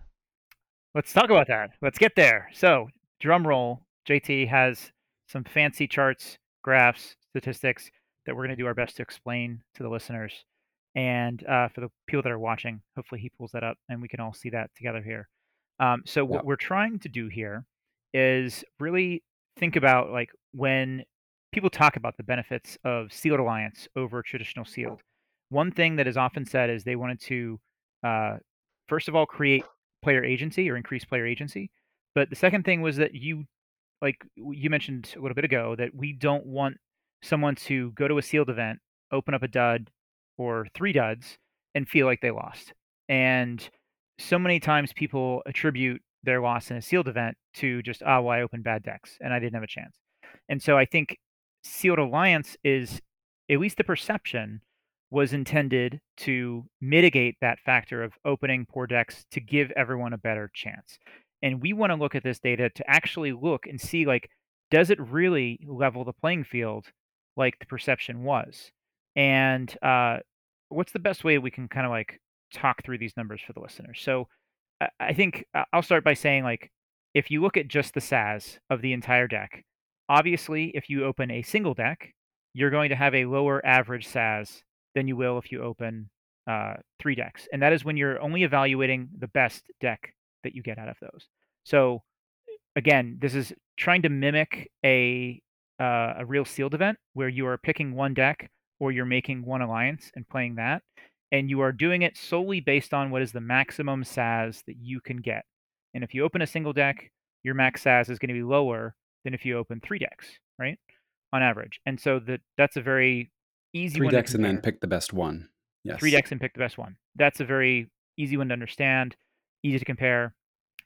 Let's talk about that. Let's get there. So, drum roll. JT has some fancy charts, graphs, statistics that we're going to do our best to explain to the listeners. And uh, for the people that are watching, hopefully he pulls that up and we can all see that together here. Um, so, what we're trying to do here is really think about like when people talk about the benefits of sealed alliance over traditional sealed. One thing that is often said is they wanted to, uh, first of all, create player agency or increase player agency. But the second thing was that you, like you mentioned a little bit ago, that we don't want someone to go to a sealed event, open up a dud or three duds, and feel like they lost. And so many times people attribute their loss in a sealed event to just, oh, well, I opened bad decks and I didn't have a chance. And so I think Sealed Alliance is, at least the perception, was intended to mitigate that factor of opening poor decks to give everyone a better chance. And we want to look at this data to actually look and see like, does it really level the playing field like the perception was? And uh, what's the best way we can kind of like talk through these numbers for the listeners? So I think uh, I'll start by saying like if you look at just the SAS of the entire deck, obviously if you open a single deck, you're going to have a lower average SAS than you will if you open uh, three decks, and that is when you're only evaluating the best deck that you get out of those. So again, this is trying to mimic a uh, a real sealed event where you are picking one deck or you're making one alliance and playing that and you are doing it solely based on what is the maximum SAS that you can get. And if you open a single deck, your max SAS is going to be lower than if you open three decks, right? On average. And so that that's a very easy three decks and then pick the best one. Yes. Three decks and pick the best one. That's a very easy one to understand, easy to compare.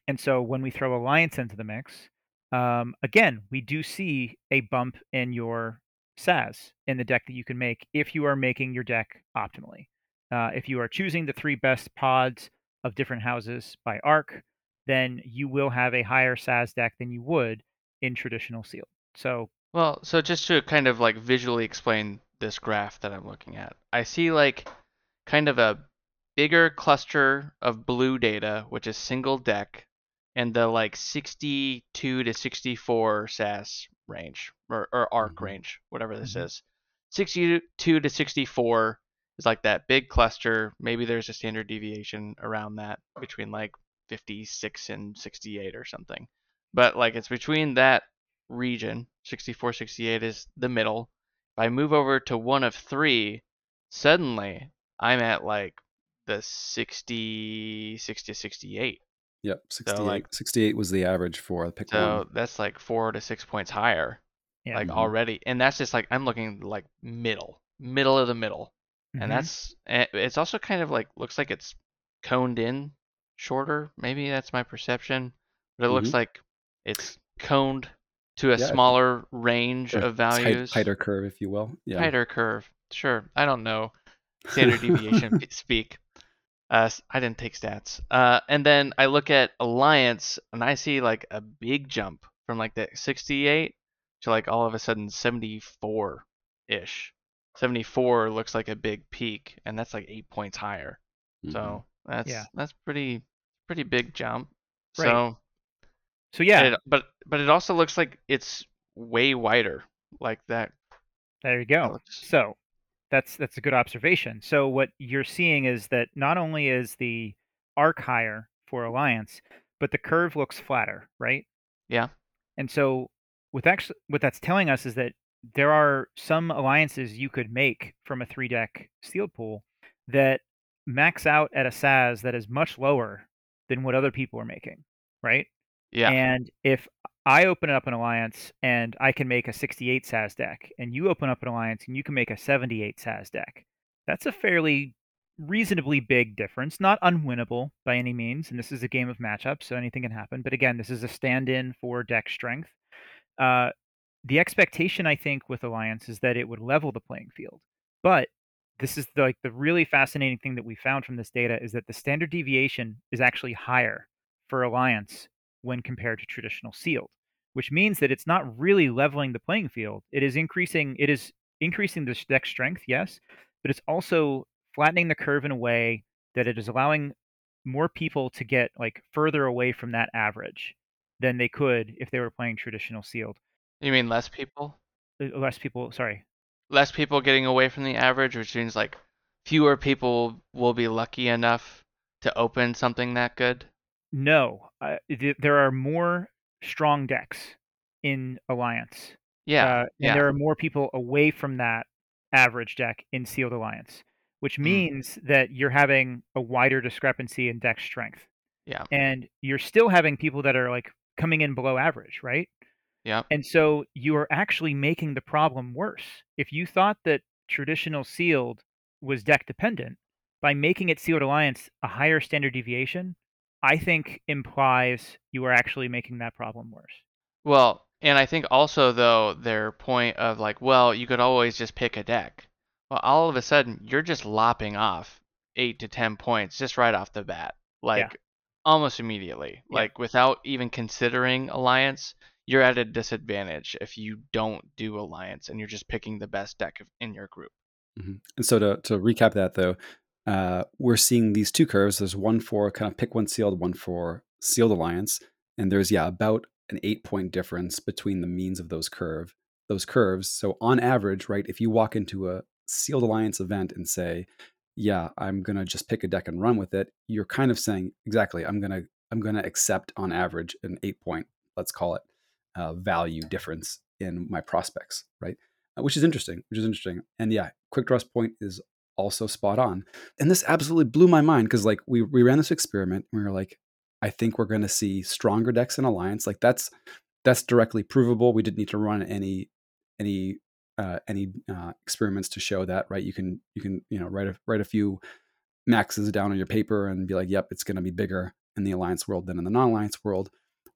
And so when we throw Alliance into the mix, um, again, we do see a bump in your SAS in the deck that you can make if you are making your deck optimally. Uh, if you are choosing the three best pods of different houses by arc, then you will have a higher SAS deck than you would in traditional sealed. So, well, so just to kind of like visually explain this graph that I'm looking at, I see like kind of a bigger cluster of blue data, which is single deck, and the like 62 to 64 SAS range or, or arc mm-hmm. range, whatever this mm-hmm. is. 62 to 64 is like that big cluster. Maybe there's a standard deviation around that between like 56 and 68 or something. But like it's between that region, 64, 68 is the middle. If I move over to one of three, suddenly I'm at like the 60, 60 68. Yep, 68. So like, 68 was the average for the pick so one. that's like four to six points higher, yeah. like mm-hmm. already. And that's just like I'm looking like middle, middle of the middle mm-hmm. and that's eh, it's also kind of like looks like it's coned in shorter. Maybe that's my perception, but it mm-hmm. looks like it's coned to a Yeah, smaller range of tight, values. tighter curve, if you will. Yeah. Tighter curve. Sure. I don't know standard deviation [laughs] speak. Uh, I didn't take stats. Uh, and then I look at Alliance and I see like a big jump from like that 68 to like all of a sudden 74 ish. 74 looks like a big peak, and that's like eight points higher. Mhm. So that's Yeah. that's pretty pretty big jump. Right. So So yeah, it, but but it also looks like it's way wider. Like that. There you go. looks- So that's that's a good observation. So what you're seeing is that not only is the arc higher for Alliance, but the curve looks flatter, right? Yeah. And so with actually what that's telling us is that there are some alliances you could make from a three deck sealed pool that max out at a SAS that is much lower than what other people are making, right? Yeah. And if I open up an alliance and I can make a 68 SAS deck, and you open up an alliance and you can make a 78 SAS deck, that's a fairly reasonably big difference. Not unwinnable by any means. And this is a game of matchups, so anything can happen. But again, this is a stand in for deck strength. Uh, the expectation, I think, with Alliance is that it would level the playing field. But this is the, like the really fascinating thing that we found from this data is that the standard deviation is actually higher for Alliance when compared to traditional sealed, which means that it's not really leveling the playing field. It is increasing it is increasing the deck strength, yes, but it's also flattening the curve in a way that it is allowing more people to get like further away from that average than they could if they were playing traditional sealed. You mean less people? Uh, Less people, sorry. less people getting away from the average, which means like fewer people will be lucky enough to open something that good. No, uh, th- there are more strong decks in Alliance. Yeah, uh, and yeah, there are more people away from that average deck in Sealed Alliance, which Mm. means that you're having a wider discrepancy in deck strength, yeah, and you're still having people that are like coming in below average, right? Yeah, And so you are actually making the problem worse. If you thought that traditional sealed was deck dependent, by making it Sealed Alliance a higher standard deviation, I think implies you are actually making that problem worse. Well, and I think also though their point of like, well, you could always just pick a deck. Well, all of a sudden you're just lopping off eight to ten points just right off the bat, like almost immediately, Yeah. like without even considering alliance. You're at a disadvantage if you don't do alliance and you're just picking the best deck in your group. Mhm. And so to, to recap that though, uh, we're seeing these two curves. There's one for kind of pick one sealed, one for sealed alliance, and there's yeah about an eight point difference between the means of those curve those curves. So on average, right, if you walk into a sealed alliance event and say, yeah, I'm gonna just pick a deck and run with it, you're kind of saying exactly, I'm gonna I'm gonna accept on average an eight point, let's call it, uh, value difference in my prospects, right? Uh, which is interesting, which is interesting. And yeah, quick draws point is also spot on. And this absolutely blew my mind because like we we ran this experiment and we were like, I think we're gonna see stronger decks in alliance. Like that's that's directly provable. We didn't need to run any any uh, any uh, experiments to show that, right? You can you can you know write a write a few maxes down on your paper and be like, yep, it's going to be bigger in the alliance world than in the non-alliance world.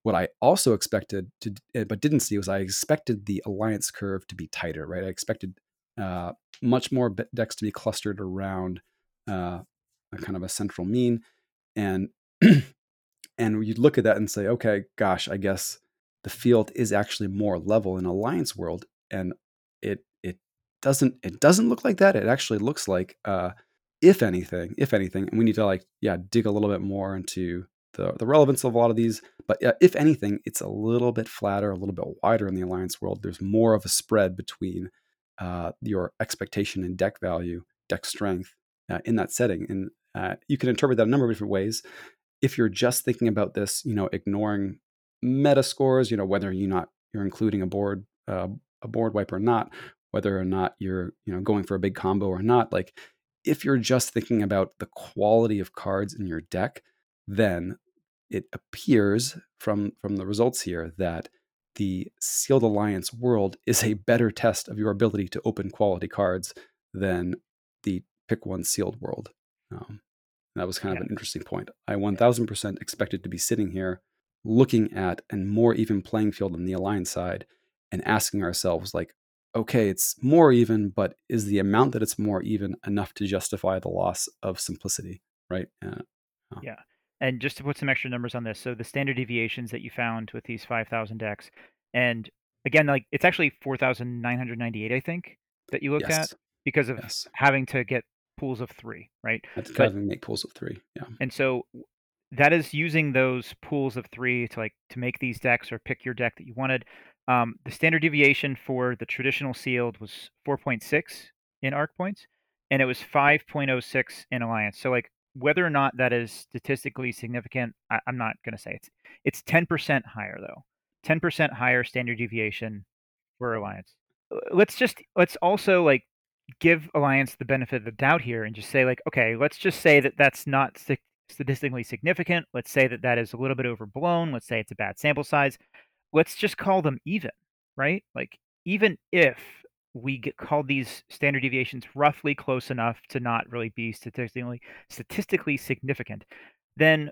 What I also expected to, eh, but didn't see was I expected the alliance curve to be tighter, right? I expected uh, much more decks to be clustered around uh, a kind of a central mean, and [clears throat] and you'd look at that and say, okay, gosh, I guess the field is actually more level in alliance world, and it it doesn't it doesn't look like that. It actually looks like, uh, if anything, if anything, and we need to like yeah dig a little bit more into the the relevance of a lot of these. But yeah, if anything, it's a little bit flatter, a little bit wider in the alliance world. There's more of a spread between uh, your expectation and deck value, deck strength uh, in that setting, and uh, you can interpret that a number of different ways. If you're just thinking about this, you know, ignoring meta scores, you know, whether you not you're including a board uh, a board wipe or not, whether or not you're you know going for a big combo or not, like if you're just thinking about the quality of cards in your deck, then it appears from from the results here that the sealed alliance world is a better test of your ability to open quality cards than the pick one sealed world. Um, that was kind of an interesting point. I 1000% expected to be sitting here looking at a more even playing field on the alliance side and asking ourselves like okay it's more even but is the amount that it's more even enough to justify the loss of simplicity? Right? Uh, yeah and just to put some extra numbers on this so the standard deviations that you found with these 5000 decks and again like it's actually 4998 i think that you looked yes. at because of yes. having to get pools of three right That's kind of make pools of three yeah and so that is using those pools of three to like to make these decks or pick your deck that you wanted. Um, the standard deviation for the traditional sealed was 4.6 in arc points, and it was 5.06 in alliance. So like whether or not that is statistically significant, I, am not gonna say it's it's 10% higher though. 10% higher standard deviation for alliance. Uh, let's just let's also like give alliance the benefit of the doubt here and just say like okay let's just say that that's not statistically significant. Let's say that that is a little bit overblown. Let's say it's a bad sample size. Let's just call them even, right? Like even if we get called these standard deviations roughly close enough to not really be statistically statistically significant, then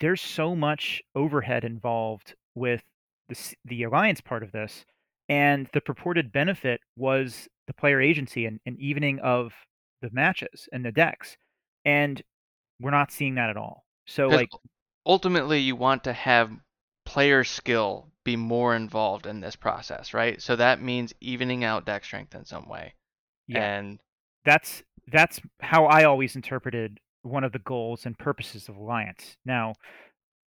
there's so much overhead involved with the the alliance part of this, and the purported benefit was the player agency and, and evening of the matches and the decks. And we're not seeing that at all. So like ultimately you want to have player skill be more involved in this process, right? So that means evening out deck strength in some way. Yeah. And that's that's how I always interpreted one of the goals and purposes of Alliance. Now,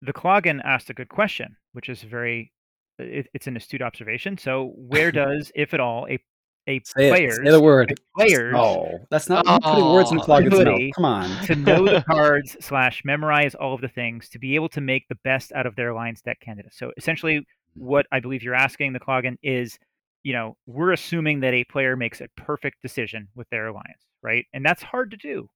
the Cloggin asked a good question, which is very it, it's an astute observation. So, where [laughs] does, if at all, a a say players, it, say the word. players. Oh, that's not oh, putting words in Cloggin's oh. mouth. Come on. to know the [laughs] cards slash memorize all of the things to be able to make the best out of their alliance deck candidates. So essentially, what I believe you're asking the Cloggin is, you know, we're assuming that a player makes a perfect decision with their alliance, right? And that's hard to do.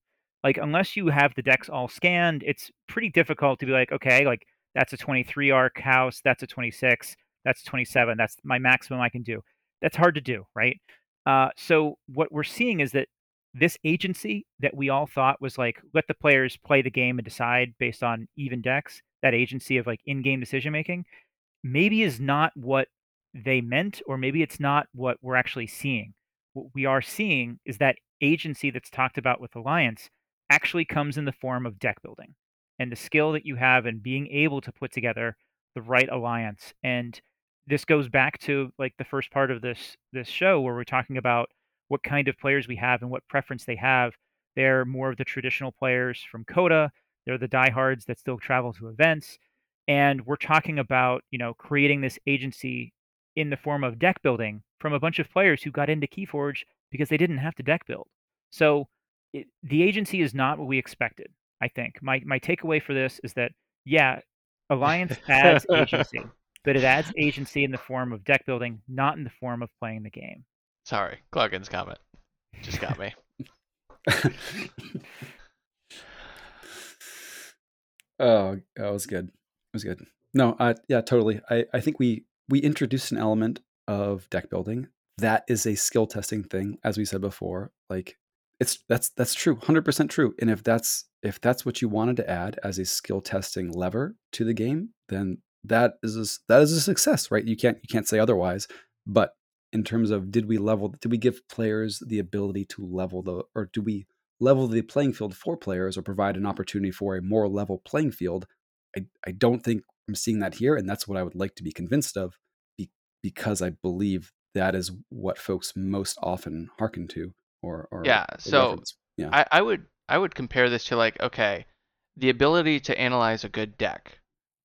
Like unless you have the decks all scanned, it's pretty difficult to be like, okay, like that's a 23 arc house, that's a 26, that's 27, that's my maximum I can do. That's hard to do, right? Uh, so what we're seeing is that this agency that we all thought was like let the players play the game and decide based on even decks, that agency of like in-game decision making, maybe is not what they meant, or maybe it's not what we're actually seeing. What we are seeing is that agency that's talked about with Alliance actually comes in the form of deck building and the skill that you have in being able to put together the right alliance and this goes back to like the first part of this this show where we're talking about what kind of players we have and what preference they have. They're more of the traditional players from CotA. They're the diehards that still travel to events, and we're talking about you know creating this agency in the form of deck building from a bunch of players who got into KeyForge because they didn't have to deck build. So it, the agency is not what we expected. I think my my takeaway for this is that yeah, Alliance [laughs] adds agency but it adds agency in the form of deck building, not in the form of playing the game. Sorry, Cloggin's comment just got me. [laughs] oh, that was good. Was good. No, uh, yeah, totally. I, I think we we introduced an element of deck building that is a skill testing thing, as we said before. Like it's that's that's true, hundred percent true. And if that's if that's what you wanted to add as a skill testing lever to the game, then that is a, that is a success, right? You can't you can't say otherwise. But in terms of did we level did we give players the ability to level the or do we level the playing field for players or provide an opportunity for a more level playing field? I, I don't think I'm seeing that here, and that's what I would like to be convinced of, be, because I believe that is what folks most often hearken to or, or yeah. So reference. yeah, I, I would I would compare this to like okay, the ability to analyze a good deck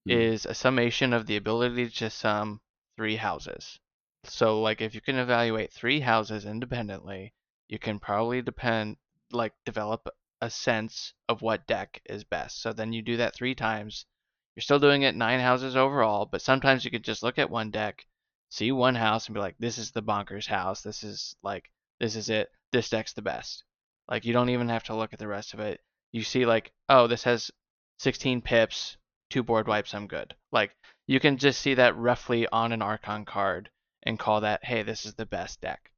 mm. is a summation of the ability to sum three houses. So like if you can evaluate three houses independently, you can probably depend like develop a sense of what deck is best. So then you do that three times. You're still doing it nine houses overall, but sometimes you could just look at one deck, see one house, and be like, this is the bonkers house. This is like, this is it. This deck's the best. Like, you don't even have to look at the rest of it. You see, like, oh, this has 16 pips, two board wipes, I'm good. Like you can just see that roughly on an Archon card and call that, hey, this is the best deck.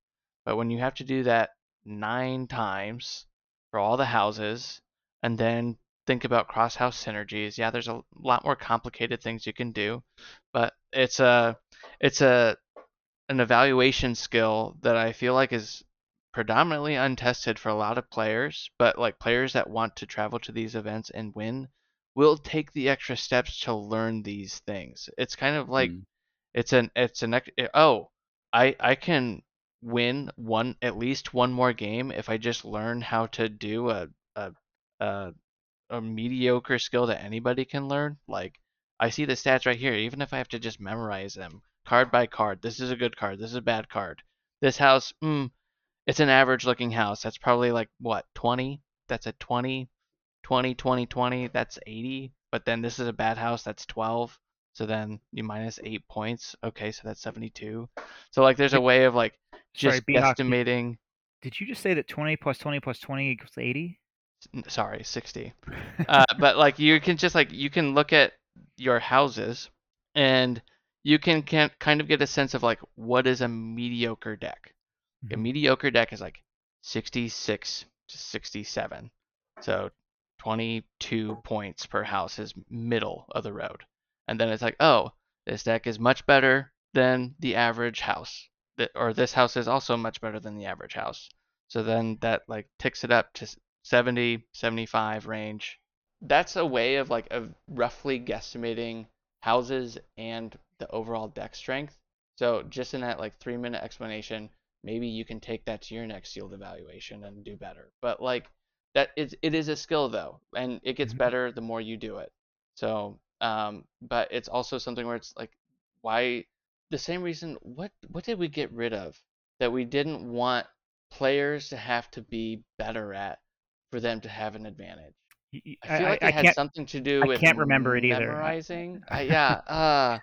But when you have to do that nine times for all the houses, and then think about cross house synergies. Yeah, there's a lot more complicated things you can do, but it's a it's a an evaluation skill that I feel like is predominantly untested for a lot of players, but like players that want to travel to these events and win will take the extra steps to learn these things. It's kind of like Mm. it's an it's an oh, I I can win one at least one more game if I just learn how to do a a a, a mediocre skill that anybody can learn. Like I see the stats right here, even if I have to just memorize them card by card. This is a good card. This is a bad card. This house, mm, it's an average looking house. That's probably like what 20. That's a 20, 20, 20, 20. That's 80. But then this is a bad house. That's 12. So then you minus eight points. Okay, so that's 72. So like there's a way of like just did- guesstimating. Did you just say that 20 plus 20 plus 20 equals 80? Sorry, 60. uh, [laughs] but like you can just like you can look at your houses and you can, can kind of get a sense of like what is a mediocre deck. A Mhm. mediocre deck is like 66 to 67. So 22 points per house is middle of the road. And then it's like, oh, this deck is much better than the average house. Or this house is also much better than the average house. So then that like ticks it up to 70, 75 range. That's a way of like of roughly guesstimating houses and the overall deck strength. So just in that like three minute explanation, maybe you can take that to your next sealed evaluation and do better. But like that is it is a skill though, and it gets Mhm. better the more you do it. So um, but it's also something where it's like why the same reason what what did we get rid of that we didn't want players to have to be better at for them to have an advantage. I feel like I it had can't. something to do with. I can't remember it either. [laughs] Memorizing. I, yeah, uh,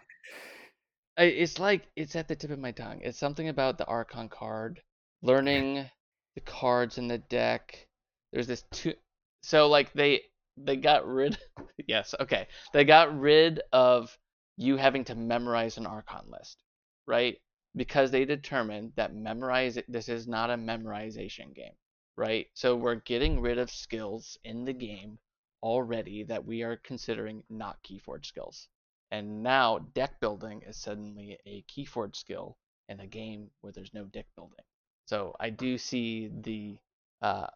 I, it's like it's at the tip of my tongue. It's something about the Archon card, learning the cards in the deck. There's this two, so like they they got rid. [laughs] yes, okay, they got rid of you having to memorize an Archon list, right? Because they determined that memorize this is not a memorization game right? So we're getting rid of skills in the game already that we are considering not Keyforge skills. And now deck building is suddenly a Keyforge skill in a game where there's no deck building. So I do see the uh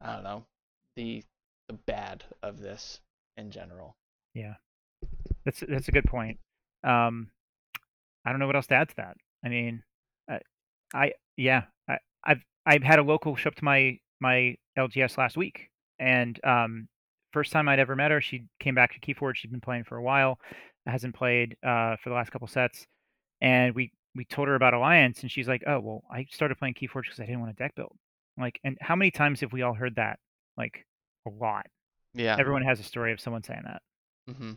I don't know, the the bad of this in general. Yeah, that's that's a good point. Um, I don't know what else to add to that. I mean, I, I yeah, I, I've I've had a local show up to my my LGS last week, and um, first time I'd ever met her, she came back to Keyforge. She'd been playing for a while, hasn't played uh, for the last couple sets, and we we told her about Alliance, and she's like, "Oh well, I started playing Keyforge because I didn't want a deck build." Like, and how many times have we all heard that? Like, a lot. Yeah. Everyone has a story of someone saying that. Mm-hmm.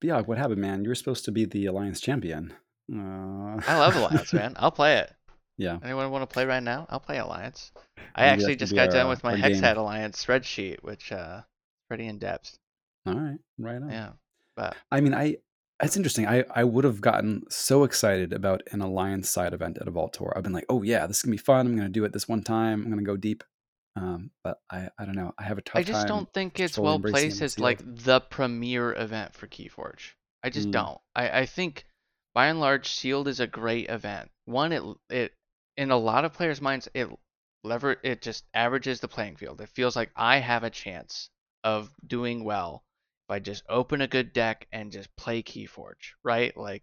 But yeah, what happened, man? You were supposed to be the Alliance champion. Uh, I love Alliance, [laughs] man. I'll play it. Yeah. Anyone want to play right now? I'll play Alliance. I Maybe actually just got our, done uh, with my our Hex game. Alliance spreadsheet, which uh pretty in depth. All right. Right on. Yeah. But I mean, I that's interesting. I I would have gotten so excited about an alliance side event at a Vault Tour. I've been like, oh yeah, this is gonna be fun. I'm gonna do it this one time. I'm gonna go deep. Um, but I I don't know. I have a tough I just don't think it's well placed as like the premier event for Keyforge. I just Mm. don't. I, I think by and large sealed is a great event. One it it in a lot of players' minds it lever it just averages the playing field. It feels like I have a chance of doing well if I just open a good deck and just play Keyforge, right? Like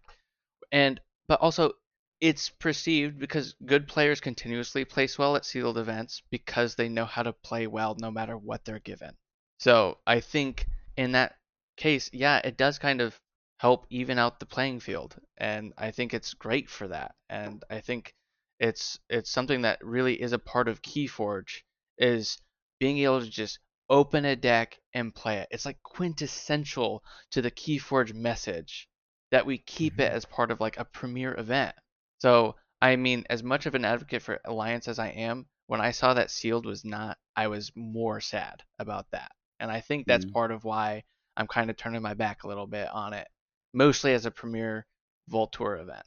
and but also it's perceived because good players continuously place well at sealed events because they know how to play well no matter what they're given. So I think in that case, yeah, it does kind of help even out the playing field, and I think it's great for that. And I think it's it's something that really is a part of KeyForge is being able to just open a deck and play it. It's like quintessential to the KeyForge message that we keep it Mhm. as part of like a premier event. So I mean, as much of an advocate for Alliance as I am, when I saw that sealed was not, I was more sad about that. And I think that's Mm. part of why I'm kind of turning my back a little bit on it, mostly as a premier Vault Tour event.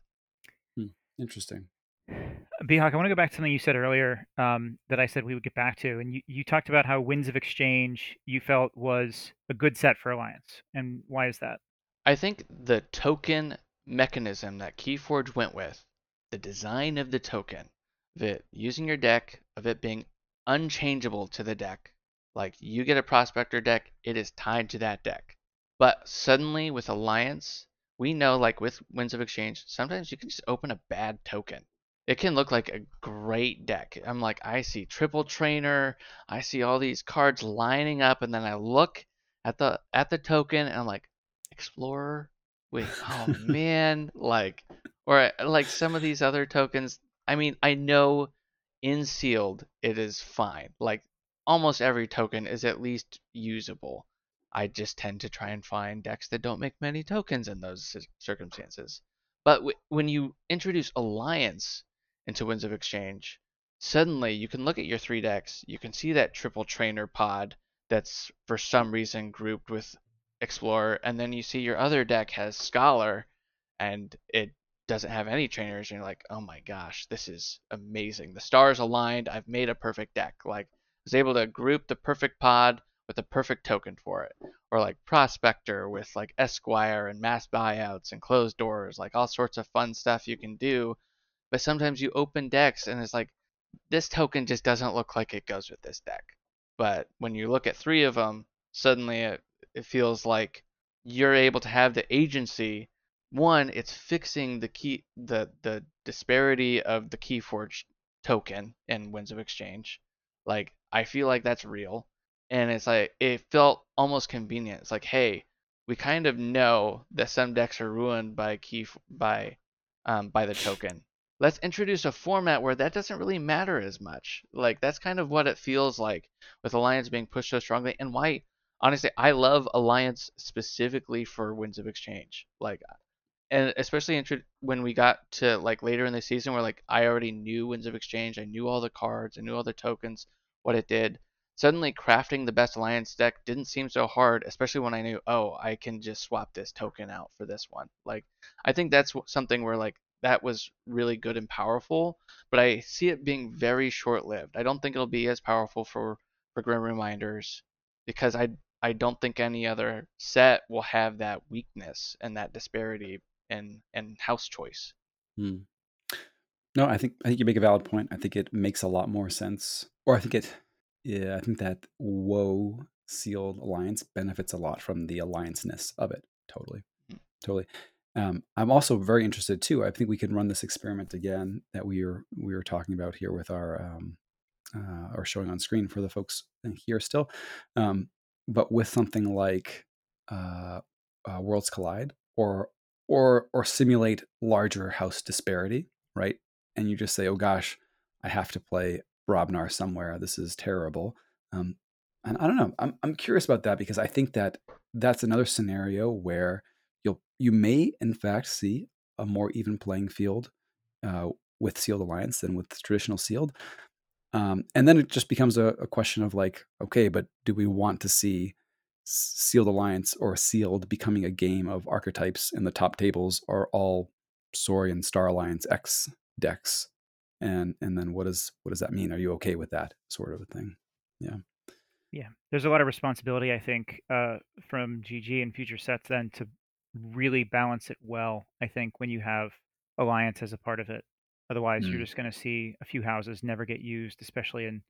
Interesting. BHawk, I want to go back to something you said earlier um, that I said we would get back to, and you, you talked about how Winds of Exchange you felt was a good set for Alliance, and why is that? I think the token mechanism that Keyforge went with, the design of the token, of it using your deck, of it being unchangeable to the deck, like you get a prospector deck, it is tied to that deck. But suddenly with Alliance, we know like with Winds of Exchange, sometimes you can just open a bad token it can look like a great deck. I'm like, I see triple trainer, I see all these cards lining up, and then I look at the at the token and I'm like, Explorer? Wait, oh [laughs] man, like or like some of these other tokens. I mean, I know in sealed it is fine. Like almost every token is at least usable. I just tend to try and find decks that don't make many tokens in those circumstances. But w- when you introduce alliance into Winds of Exchange, suddenly you can look at your three decks. You can see that triple trainer pod that's for some reason grouped with Explorer, and then you see your other deck has Scholar, and it doesn't have any trainers, and you're like, oh my gosh, this is amazing. The stars aligned. I've made a perfect deck. Like, I was able to group the perfect pod with a perfect token for it. Or like Prospector with like Esquire and mass buyouts and closed doors, like all sorts of fun stuff you can do but sometimes you open decks and it's like this token just doesn't look like it goes with this deck. But when you look at three of them, suddenly it, it feels like you're able to have the agency. One, it's fixing the key the the disparity of the Keyforge token in Winds of Exchange. Like I feel like that's real, and it's like it felt almost convenient. It's like, hey, we kind of know that some decks are ruined by key by um, by the token, let's introduce a format where that doesn't really matter as much. Like that's kind of what it feels like with Alliance being pushed so strongly, and why honestly I love Alliance specifically for Winds of Exchange. Like, and especially when we got to like later in the season where like I already knew Winds of Exchange, I knew all the cards, I knew all the tokens, what it did. Suddenly, crafting the best Alliance deck didn't seem so hard, especially when I knew, oh, I can just swap this token out for this one. Like, I think that's something where like that was really good and powerful, but I see it being very short-lived. I don't think it'll be as powerful for for Grim Reminders because I I don't think any other set will have that weakness and that disparity in in house choice. Hmm. No, I think I think you make a valid point. I think it makes a lot more sense, or I think it, yeah, I think that woe sealed alliance benefits a lot from the allianceness of it. Totally, mm-hmm. totally. Um, I'm also very interested too. I think we can run this experiment again that we were we were talking about here with our um, uh, or showing on screen for the folks here still, um, but with something like uh, uh, Worlds Collide or or or simulate larger house disparity, right? And you just say, "Oh gosh, I have to play Brobnar somewhere. This is terrible." Um, and I don't know. I'm I'm curious about that because I think that that's another scenario where you'll you may in fact see a more even playing field uh, with sealed alliance than with traditional sealed. Um, and then it just becomes a, a, question of like, okay, but do we want to see sealed alliance or sealed becoming a game of archetypes in the top tables are all Saurian Star Alliance X decks? And and then what does what does that mean? Are you okay with that sort of a thing? Yeah. Yeah, there's a lot of responsibility, I think, uh, from GG and future sets then to really balance it well, I think, when you have Alliance as a part of it. Otherwise, mm. you're just going to see a few houses never get used, especially in,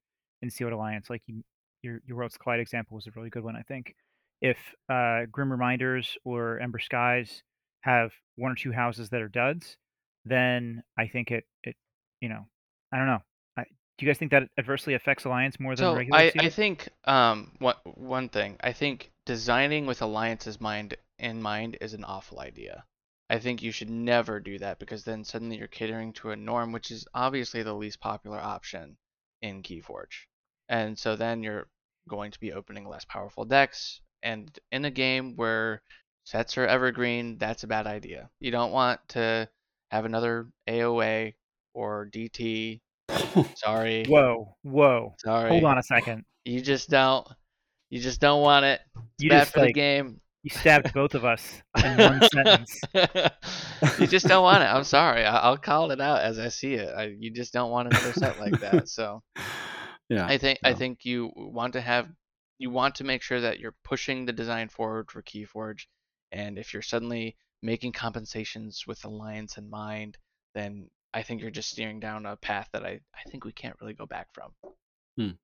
in Sealed Alliance. Like you, your, your Worlds Collide example was a really good one, I think. If uh, Grim Reminders or Ember Skies have one or two houses that are duds, then I think it, it you know, I don't know. I, do you guys think that adversely affects Alliance more than so regular? I, I think um, one, one thing, I think designing with Alliance's mind in mind is an awful idea. I think you should never do that because then suddenly you're catering to a norm, which is obviously the least popular option in Keyforge. And so then you're going to be opening less powerful decks. And in a game where sets are evergreen, that's a bad idea. You don't want to have another AOA or DT. [laughs] Sorry. Whoa, whoa. Sorry. Hold on a second. You just don't. You just don't want it. It's you bad just, for like, the game. You stabbed both of us in one sentence. [laughs] you just don't want it. I'm sorry. I, will call it out as I see it. I, you just don't want another set like that. [laughs] So, yeah, I think I think you want to have you want to make sure that you're pushing the design forward for KeyForge, and if you're suddenly making compensations with Alliance in mind, then I think you're just steering down a path that I, I think we can't really go back from. Hmm.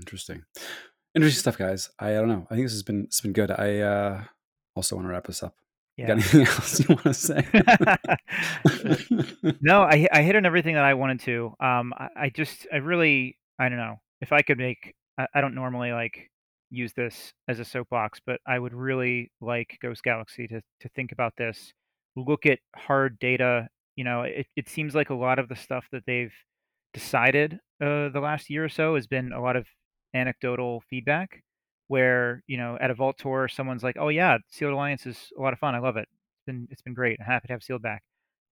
Interesting. Interesting stuff, guys. I, I don't know. I think this has been it's been good. I uh, also want to wrap this up. Yeah. Got anything [laughs] else you want to say? [laughs] no, I I hit on everything that I wanted to. Um, I, I just I really I don't know if I could make. I, I don't normally like use this as a soapbox, but I would really like Ghost Galaxy to to think about this, look at hard data. You know, it, it seems like a lot of the stuff that they've decided uh, the last year or so has been a lot of anecdotal feedback where you know at a vault tour someone's like oh yeah sealed alliance is a lot of fun i love it. It's been it's been great i'm happy to have sealed back.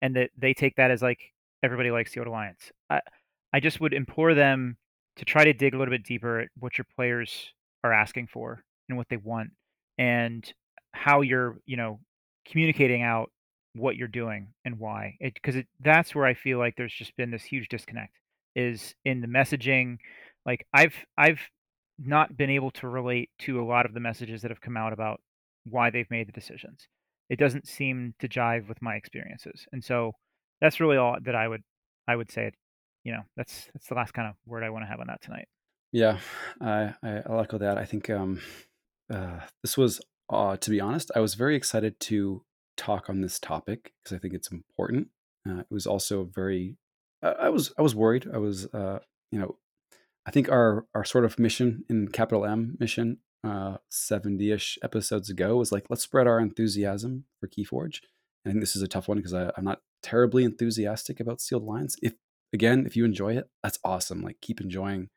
And that they take that as like everybody likes sealed alliance. I i just would implore them to try to dig a little bit deeper at what your players are asking for and what they want and how you're you know communicating out what you're doing and why. Because that's where i feel like there's just been this huge disconnect is in the messaging like i've i've not been able to relate to a lot of the messages that have come out about why they've made the decisions it doesn't seem to jive with my experiences and so that's really all that i would i would say you know that's that's the last kind of word i want to have on that tonight yeah, I I I'll echo that. I think um, uh, this was, uh, to be honest, I was very excited to talk on this topic because I think it's important. Uh, it was also very, I, I was I was worried. I was, uh, you know, I think our our sort of mission in capital M mission, uh, seventy ish episodes ago was like let's spread our enthusiasm for KeyForge. I think this is a tough one because I'm not terribly enthusiastic about Sealed Alliance. If again, if you enjoy it, that's awesome. Like keep enjoying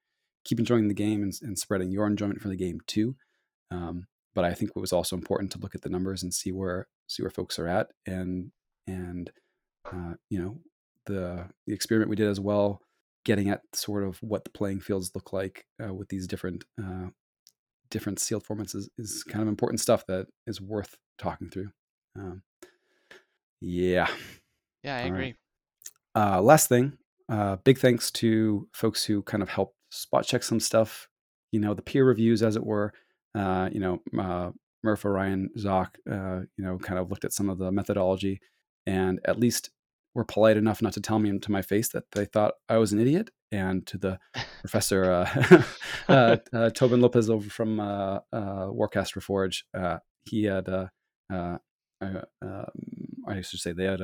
keep enjoying the game and, and spreading your enjoyment for the game too. Um, but I think it was also important to look at the numbers and see where see where folks are at and and uh, you know the the experiment we did as well, getting at sort of what the playing fields look like uh, with these different uh, different sealed formats is, is kind of important stuff that is worth talking through. Um, yeah. Yeah, I All agree. Right. Uh, last thing, uh, big thanks to folks who kind of helped spot check some stuff, you know, the peer reviews, as it were. Uh, you know, uh, Murph, Orion, Zoc, uh, you know, kind of looked at some of the methodology and at least were polite enough not to tell me to my face that they thought I was an idiot. And to the professor uh, [laughs] uh, [laughs] uh, Tobin Lopez over from uh, uh, Warcast Reforge, uh, he had, um, I should say, they had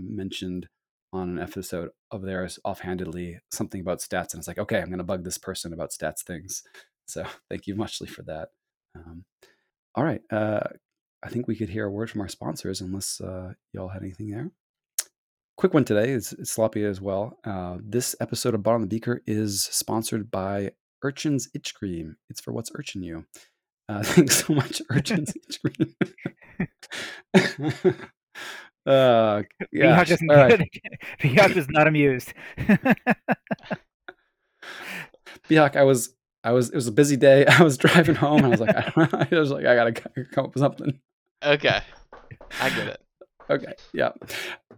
mentioned on an episode of theirs offhandedly something about stats, and it's like, okay, I'm going to bug this person about stats things. So [laughs] thank you muchly for that. Um, all right, uh, I think we could hear a word from our sponsors, unless uh, y'all had anything there. Quick one today. It's, it's sloppy as well. Uh, this episode of Bottom of the Beaker is sponsored by Urchin's Itch Cream. It's for what's urchin you. Uh, [laughs] thanks so much, Urchin's [laughs] Itch Cream. [laughs] Uh, yeah. is right. is not amused. BHawk, I was, I was, it was a busy day. I was driving home. I was like, I, I was like, I gotta come up with something. Okay, I get it. Okay, yeah.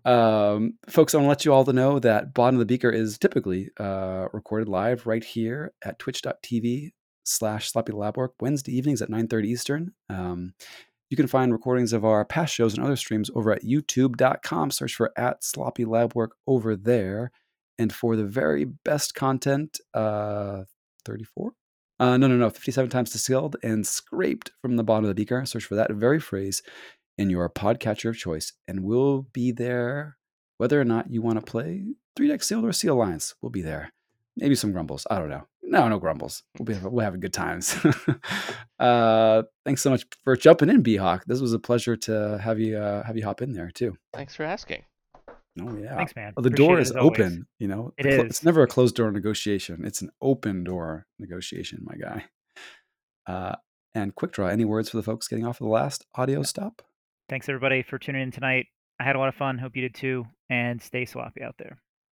Um, folks, I want to let you all to know that Bottom of the Beaker is typically uh, recorded live right here at twitch.tv slash sloppy lab work Wednesday evenings at 9.30 Eastern. Um, you can find recordings of our past shows and other streams over at youtube.com. Search for at sloppy lab work over there. And for the very best content, uh, 34? Uh, no, no, no, 57 times distilled and scraped from the bottom of the beaker. Search for that very phrase in your podcatcher of choice, and we'll be there whether or not you want to play three deck sealed or seal alliance. We'll be there. Maybe some grumbles. I don't know. No, no grumbles. We'll be we'll have good times. [laughs] uh, thanks so much for jumping in, BHawk. This was a pleasure to have you uh, have you hop in there too. Thanks for asking. Oh yeah. Thanks, man. Well, the Appreciate door is open. You know, it is. It's never a closed door negotiation. It's an open door negotiation, my guy. Uh, and quickdraw. Any words for the folks getting off of the last audio stop? Thanks everybody for tuning in tonight. I had a lot of fun. Hope you did too. And stay sloppy out there.